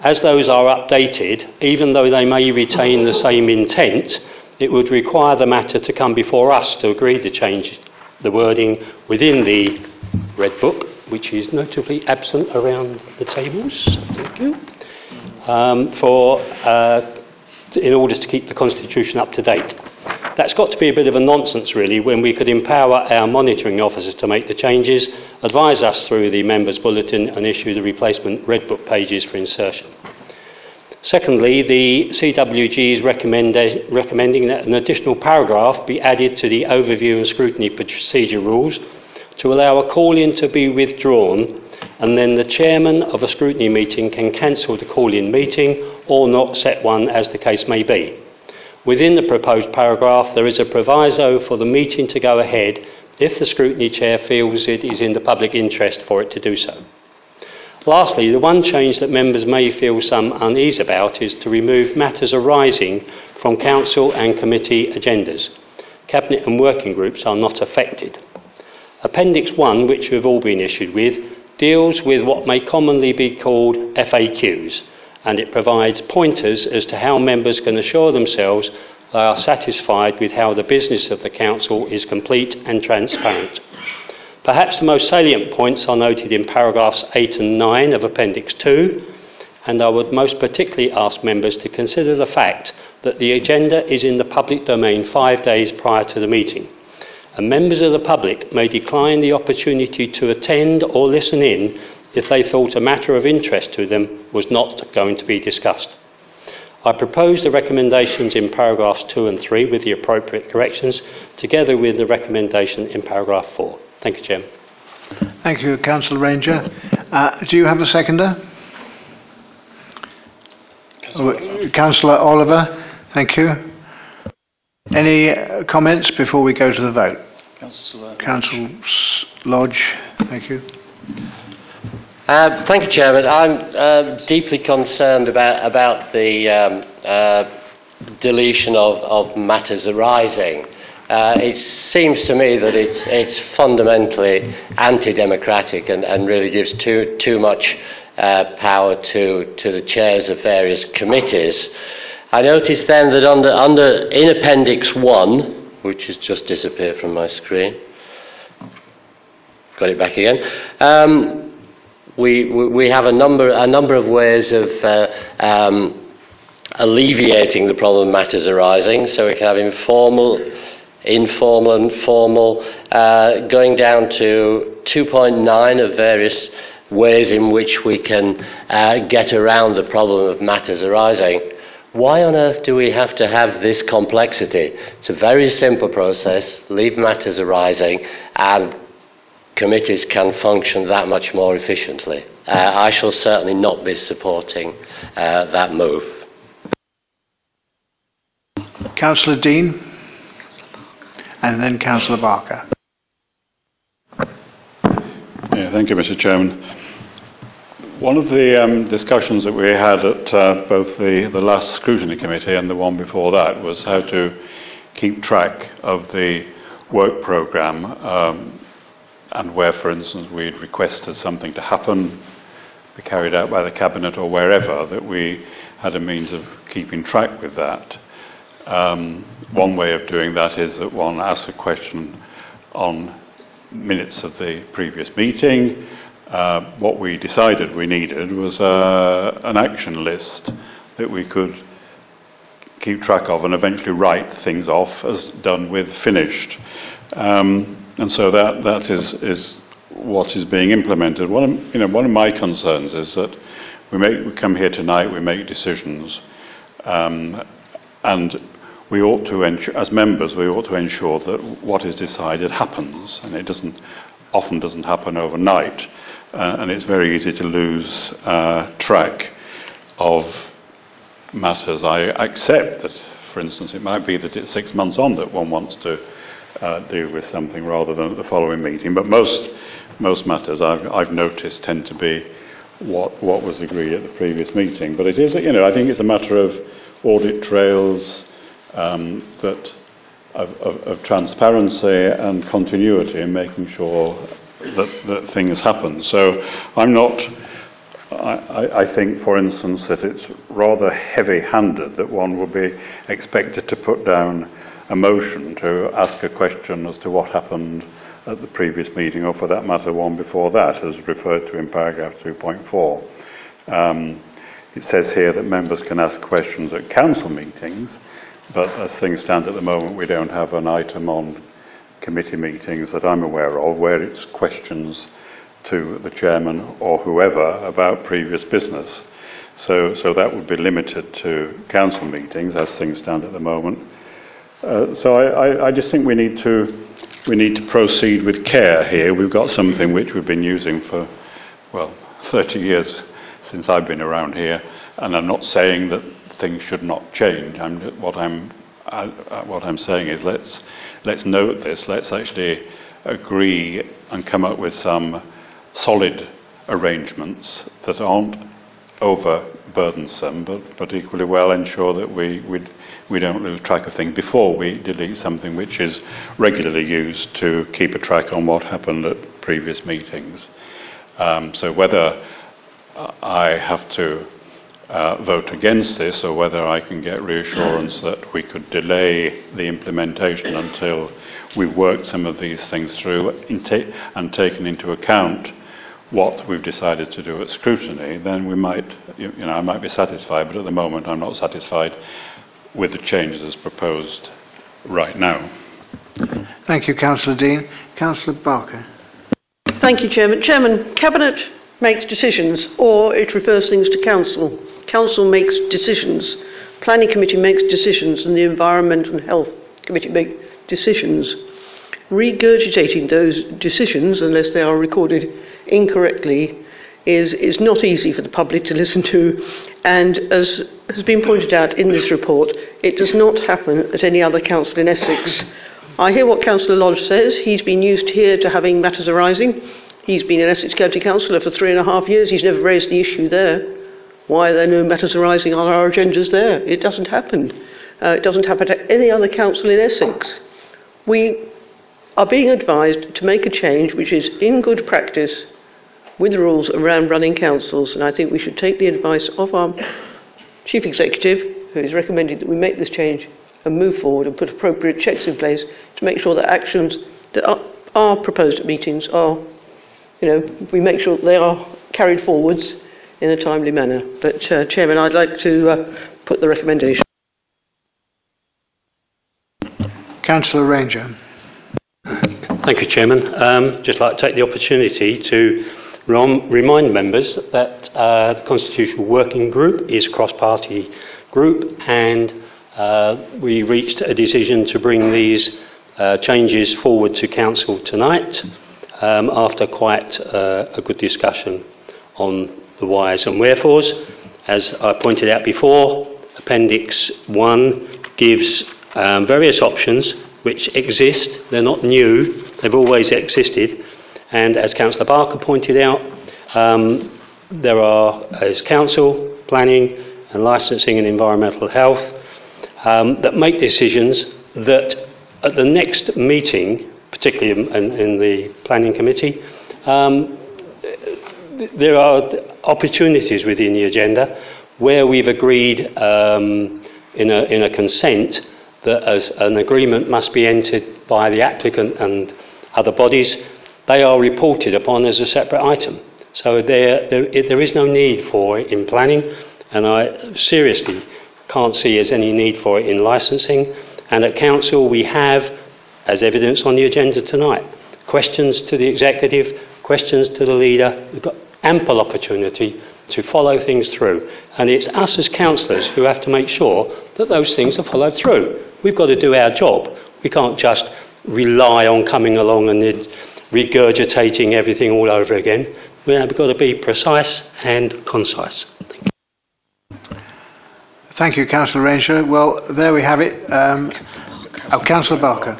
As those are updated, even though they may retain the same intent, it would require the matter to come before us to agree to change the wording within the Red Book, which is notably absent around the tables. Thank you. Um, for, uh, in order to keep the Constitution up to date. That's got to be a bit of a nonsense, really, when we could empower our monitoring officers to make the changes, advise us through the members' bulletin, and issue the replacement Red Book pages for insertion. Secondly, the CWG is recommending that an additional paragraph be added to the overview and scrutiny procedure rules to allow a call in to be withdrawn, and then the chairman of a scrutiny meeting can cancel the call in meeting or not set one as the case may be. Within the proposed paragraph, there is a proviso for the meeting to go ahead if the scrutiny chair feels it is in the public interest for it to do so. Lastly, the one change that members may feel some unease about is to remove matters arising from council and committee agendas. Cabinet and working groups are not affected. Appendix 1, which we've all been issued with, deals with what may commonly be called FAQs, and it provides pointers as to how members can assure themselves they are satisfied with how the business of the Council is complete and transparent. Perhaps the most salient points are noted in paragraphs 8 and 9 of Appendix 2, and I would most particularly ask members to consider the fact that the agenda is in the public domain five days prior to the meeting, and members of the public may decline the opportunity to attend or listen in if they thought a matter of interest to them was not going to be discussed. I propose the recommendations in paragraphs 2 and 3 with the appropriate corrections, together with the recommendation in paragraph 4. Thank you, Chairman. Thank you, Councillor Ranger. Uh, do you have a seconder? Councillor Oliver, thank you. Any uh, comments before we go to the vote? Councillor Councillor Lodge, thank you. Uh, thank you, Chairman. I'm uh, deeply concerned about, about the um, uh, deletion of, of matters arising. Uh, it seems to me that it's, it's fundamentally anti-democratic and, and really gives too, too much uh, power to, to the chairs of various committees. I noticed then that under, under in Appendix 1, which has just disappeared from my screen, got it back again, um, we, we have a number, a number of ways of uh, um, alleviating the problem matters arising. So we can have informal informal and formal, uh, going down to 2.9 of various ways in which we can uh, get around the problem of matters arising. Why on earth do we have to have this complexity? It's a very simple process, leave matters arising, and committees can function that much more efficiently. Uh, I shall certainly not be supporting uh, that move. Councillor Dean and then Councillor Barker. Yeah, thank you, Mr. Chairman. One of the um, discussions that we had at uh, both the, the last scrutiny committee and the one before that was how to keep track of the work programme um, and where, for instance, we'd requested something to happen, be carried out by the Cabinet or wherever, that we had a means of keeping track with that. Um, one way of doing that is that one asks a question on minutes of the previous meeting. Uh, what we decided we needed was uh, an action list that we could keep track of and eventually write things off as done with finished. Um, and so that, that is, is what is being implemented. One of, you know, one of my concerns is that we, make, we come here tonight, we make decisions, um, and we ought to, ensure, as members, we ought to ensure that what is decided happens, and it doesn't often doesn't happen overnight, uh, and it's very easy to lose uh, track of matters. I accept that, for instance, it might be that it's six months on that one wants to uh, deal with something rather than at the following meeting, but most most matters I've, I've noticed tend to be what, what was agreed at the previous meeting. But it is, you know, I think it's a matter of audit trails um, that of, of, of transparency and continuity in making sure that, that things happen. So I'm not. I, I think, for instance, that it's rather heavy handed that one will be expected to put down a motion to ask a question as to what happened at the previous meeting, or for that matter, one before that, as referred to in paragraph 2.4. Um, it says here that members can ask questions at council meetings, but as things stand at the moment, we don't have an item on committee meetings that I'm aware of where it's questions to the chairman or whoever about previous business. So, so that would be limited to council meetings as things stand at the moment. Uh, so I, I, I just think we need to we need to proceed with care here. We've got something which we've been using for well (laughs) 30 years since I've been around here, and I'm not saying that things should not change. I'm, what I'm I, what I'm saying is let's let's note this. Let's actually agree and come up with some solid arrangements that aren't overburdensome, but, but equally well ensure that we, we, we don't lose track of things before we delete something which is regularly used to keep a track on what happened at previous meetings. Um, so whether I have to uh, vote against this or whether I can get reassurance that we could delay the implementation until we've worked some of these things through and taken into account what we've decided to do at scrutiny, then we might, you, know, I might be satisfied, but at the moment I'm not satisfied with the changes as proposed right now. Thank you, Councillor Dean. Councillor Barker. Thank you, Chairman. Chairman, Cabinet makes decisions or it refers things to Council. Council makes decisions. Planning Committee makes decisions and the Environment and Health Committee make decisions. Regurgitating those decisions, unless they are recorded incorrectly is, is not easy for the public to listen to. And as has been pointed out in this report, it does not happen at any other council in Essex. I hear what Councillor Lodge says. He's been used here to having matters arising. He's been an Essex County Councillor for three and a half years. He's never raised the issue there. Why are there no matters arising on our agendas there? It doesn't happen. Uh, it doesn't happen at any other council in Essex. We are being advised to make a change which is in good practice with the rules around running councils, and I think we should take the advice of our chief executive, who is recommending that we make this change and move forward and put appropriate checks in place to make sure that actions that are, are proposed at meetings are, you know, we make sure they are carried forwards in a timely manner. But, uh, Chairman, I'd like to uh, put the recommendation. Councillor Ranger. Thank you, Chairman. Um, just like to take the opportunity to remind members that uh, the Constitutional Working Group is a cross-party group and uh, we reached a decision to bring these uh, changes forward to Council tonight um, after quite uh, a good discussion on the whys and wherefores. As I pointed out before, Appendix 1 gives um, various options which exist. They're not new, they've always existed. And as Councillor Barker pointed out, um, there are, as council, planning and licensing and environmental health, um, that make decisions that at the next meeting, particularly in, in the planning committee, um, there are opportunities within the agenda where we've agreed um, in, a, in a consent that as an agreement must be entered by the applicant and other bodies they are reported upon as a separate item. So there, there, there is no need for it in planning, and I seriously can't see there's any need for it in licensing. And at council, we have, as evidence on the agenda tonight, questions to the executive, questions to the leader. We've got ample opportunity to follow things through. And it's us as councillors who have to make sure that those things are followed through. We've got to do our job. We can't just rely on coming along and regurgitating everything all over again. We've got to be precise and concise. Thank you, Thank you Councillor Ranger. Well, there we have it. Um, oh, Councillor Barker.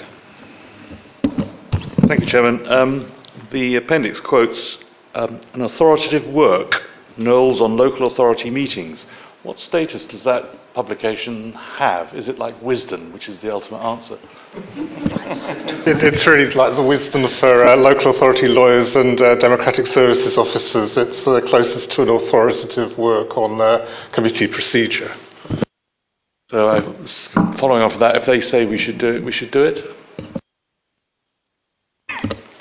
Thank you, Chairman. Um, the appendix quotes um, an authoritative work Knowles on local authority meetings. What status does that publication have? Is it like Wisden, which is the ultimate answer? (laughs) It, it's really like the Wisden for uh, local authority lawyers and uh, democratic services officers. It's the closest to an authoritative work on uh, committee procedure. So, I, following on from that, if they say we should do it, we should do it.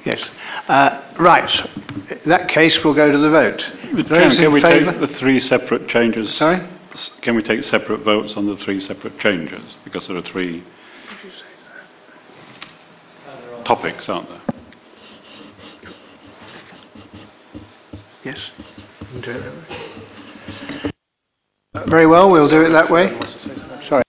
Yes. Uh, right. In that case, we'll go to the vote. Those can in we favour? take the three separate changes? Sorry? Can we take separate votes on the three separate changes? Because there are three topics, aren't there? Yes. We can do it that way. Uh, Very well, we'll do it that way. Sorry.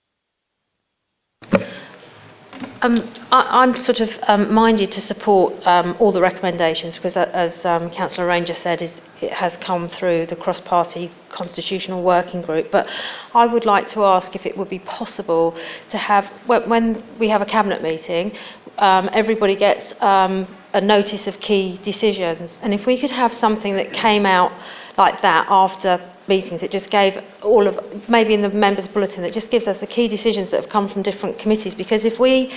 Um, I, I'm sort of um, minded to support um, all the recommendations because, uh, as um, Councillor Ranger said, is, it has come through the cross-party constitutional working group. But I would like to ask if it would be possible to have, when, when we have a cabinet meeting, um, everybody gets um, a notice of key decisions, and if we could have something that came out like that after meetings, it just gave all of, maybe in the members' bulletin, it just gives us the key decisions that have come from different committees. Because if we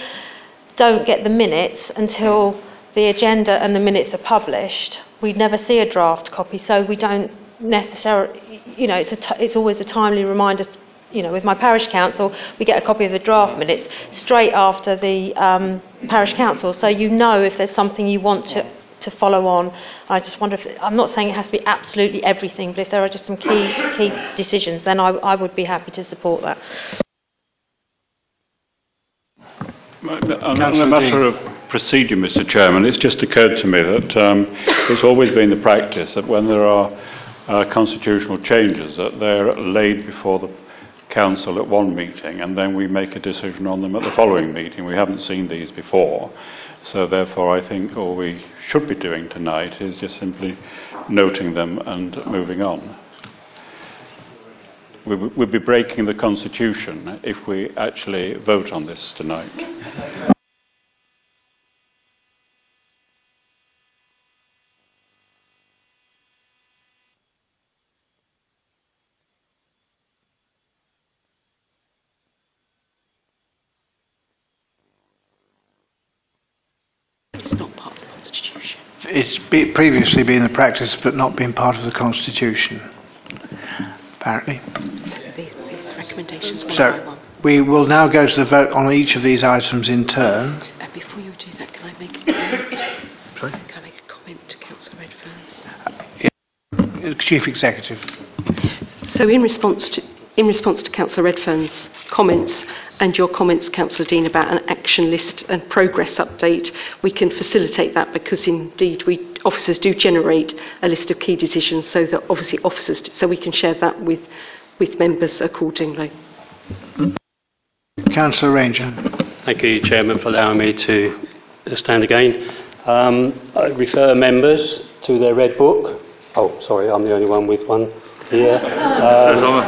don't get the minutes until the agenda and the minutes are published, we never see a draft copy, so we don't necessarily, you know, it's, a t- it's always a timely reminder. You know, with my parish council, we get a copy of the draft minutes straight after the um, parish council, so you know if there's something you want to, to follow on. I just wonder if, I'm not saying it has to be absolutely everything, but if there are just some key, key decisions, then I, I would be happy to support that. On a matter of procedure, Mr. Chairman, it's just occurred to me that um, it's always been the practice that when there are uh, constitutional changes, that they're laid before the council at one meeting, and then we make a decision on them at the following meeting. We haven't seen these before, so therefore I think all we should be doing tonight is just simply noting them and moving on. We w- We'd be breaking the constitution if we actually vote on this tonight. It's not part of the Constitution. It's be, previously been the practice, but not been part of the Constitution, apparently. These, these recommendations one by So we will now go to the vote on each of these items in turn. Uh, before you do that, can I make a comment? Sorry? Can I make a comment to Councillor Redfern's? Chief Executive. So in response to in response to Councillor Redfern's comments and your comments, Councillor Dean, about an action list and progress update, we can facilitate that because indeed we officers do generate a list of key decisions so that obviously officers so we can share that with with members accordingly. Councillor Ranger. Thank you, Chairman, for allowing me to stand again. Um, I refer members to their red book. Oh, sorry, I'm the only one with one here. Um,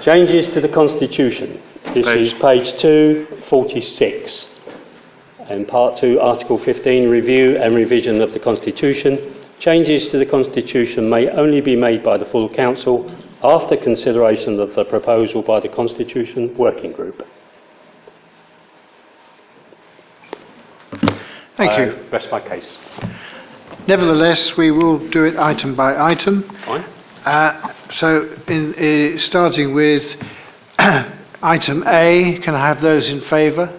(laughs) changes to the Constitution. This is page 246. And part 2, Article 15, review and revision of the Constitution. Changes to the Constitution may only be made by the full Council after consideration of the proposal by the Constitution Working Group. Thank I you. Rest my case. Nevertheless, we will do it item by item. Fine. Uh, so, in, uh, starting with (clears throat) item A, can I have those in favour?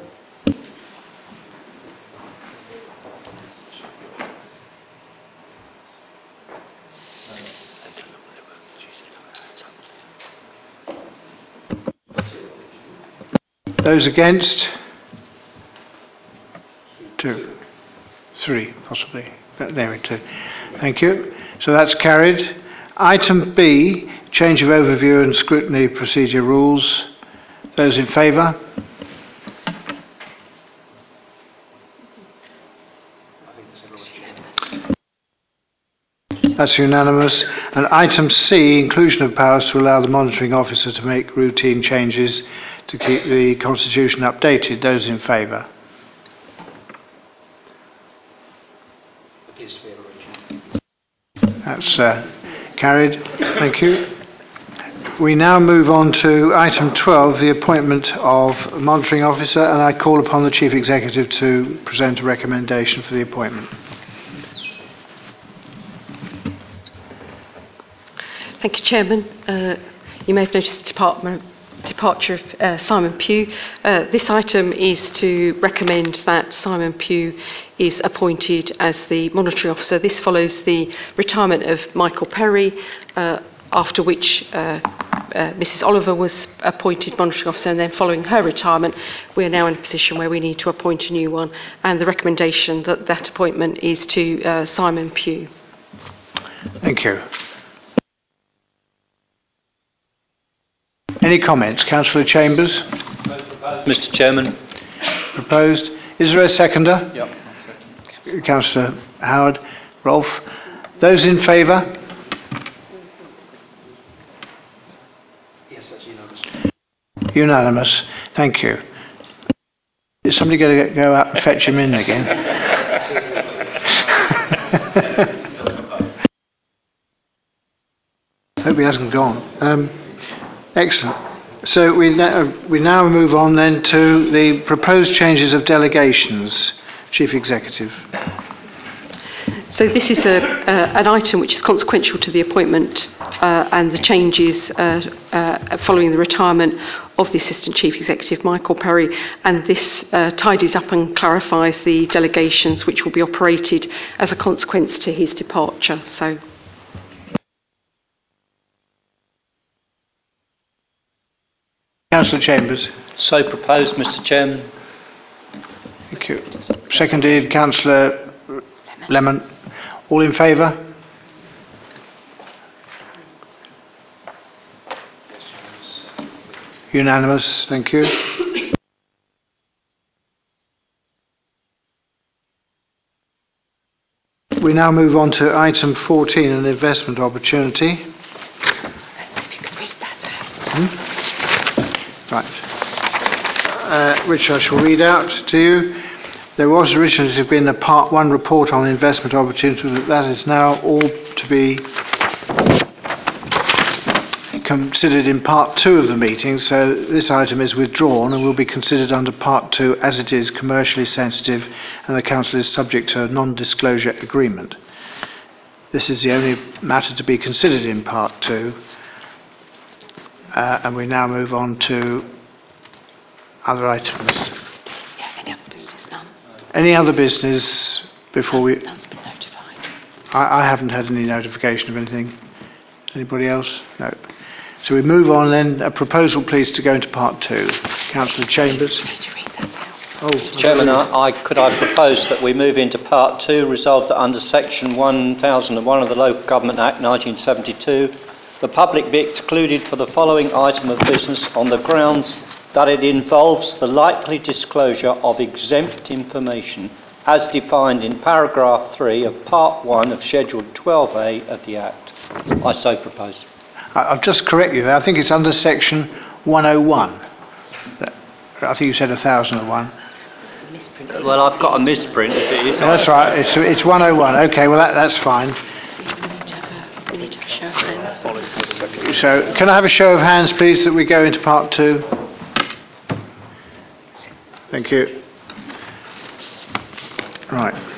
Those against? Two. Three, possibly. There we. Thank you. So that's carried. Item B, change of overview and scrutiny procedure rules. Those in favour? That's unanimous. And item C, inclusion of powers to allow the monitoring officer to make routine changes to keep the constitution updated. Those in favour? That's uh, carried. Thank you. We now move on to item 12, the appointment of a monitoring officer, and I call upon the chief executive to present a recommendation for the appointment. Thank you, Chairman. Uh, you may have noticed the department, departure of uh, Simon Pugh. Uh, this item is to recommend that Simon Pugh is appointed as the monitoring officer. This follows the retirement of Michael Perry, uh, after which uh, uh, Mrs Oliver was appointed monitoring officer and then following her retirement we are now in a position where we need to appoint a new one and the recommendation that that appointment is to uh, Simon Pugh. Thank you. Any comments? Councillor Chambers? Mr Chairman. Proposed. Is there a seconder? Yep. Councillor Howard. Rolfe? Those in favour? Yes, that's unanimous. Unanimous. Thank you. Is somebody going to go out and fetch him in again? (laughs) Hope he hasn't gone. Um, Excellent. So we now, uh, we now move on then to the proposed changes of delegations. Chief Executive. So this is a, uh, an item which is consequential to the appointment uh, and the changes uh, uh, following the retirement of the Assistant Chief Executive, Michael Perry, and this uh, tidies up and clarifies the delegations which will be operated as a consequence to his departure. So Councillor Chambers. So proposed, Mr Chairman. Thank you. Seconded, Councillor Lemon. All in favour? Unanimous, thank you. We now move on to item 14, an investment opportunity. Hmm? Right. Uh, which I shall read out to you. There was originally to have been a part one report on investment opportunity, but that is now all to be considered in part two of the meeting, so this item is withdrawn and will be considered under part two as it is commercially sensitive and the Council is subject to a non-disclosure agreement. This is the only matter to be considered in part two. Uh, and we now move on to other items. Any other business before we... I, I haven't had any notification of anything. Anybody else? No. So we move on then. A proposal, please, to go into part two. Councillor Chambers. Oh, Chairman, I, I, could I propose that we move into part two, resolved that under section 1001 of the Local Government Act 1972, the public be excluded for the following item of business on the grounds that it involves the likely disclosure of exempt information as defined in paragraph 3 of part 1 of schedule 12A of the Act. I so propose. I- I'll just correct you there. I think it's under section 101. I think you said 1001. Well, I've got a misprint if it is. That's right. It's, it's 101. Okay, well, that, that's fine. we need to have a show of hands. So, can I have a show of hands, please, that we go into part two? Thank you. Right.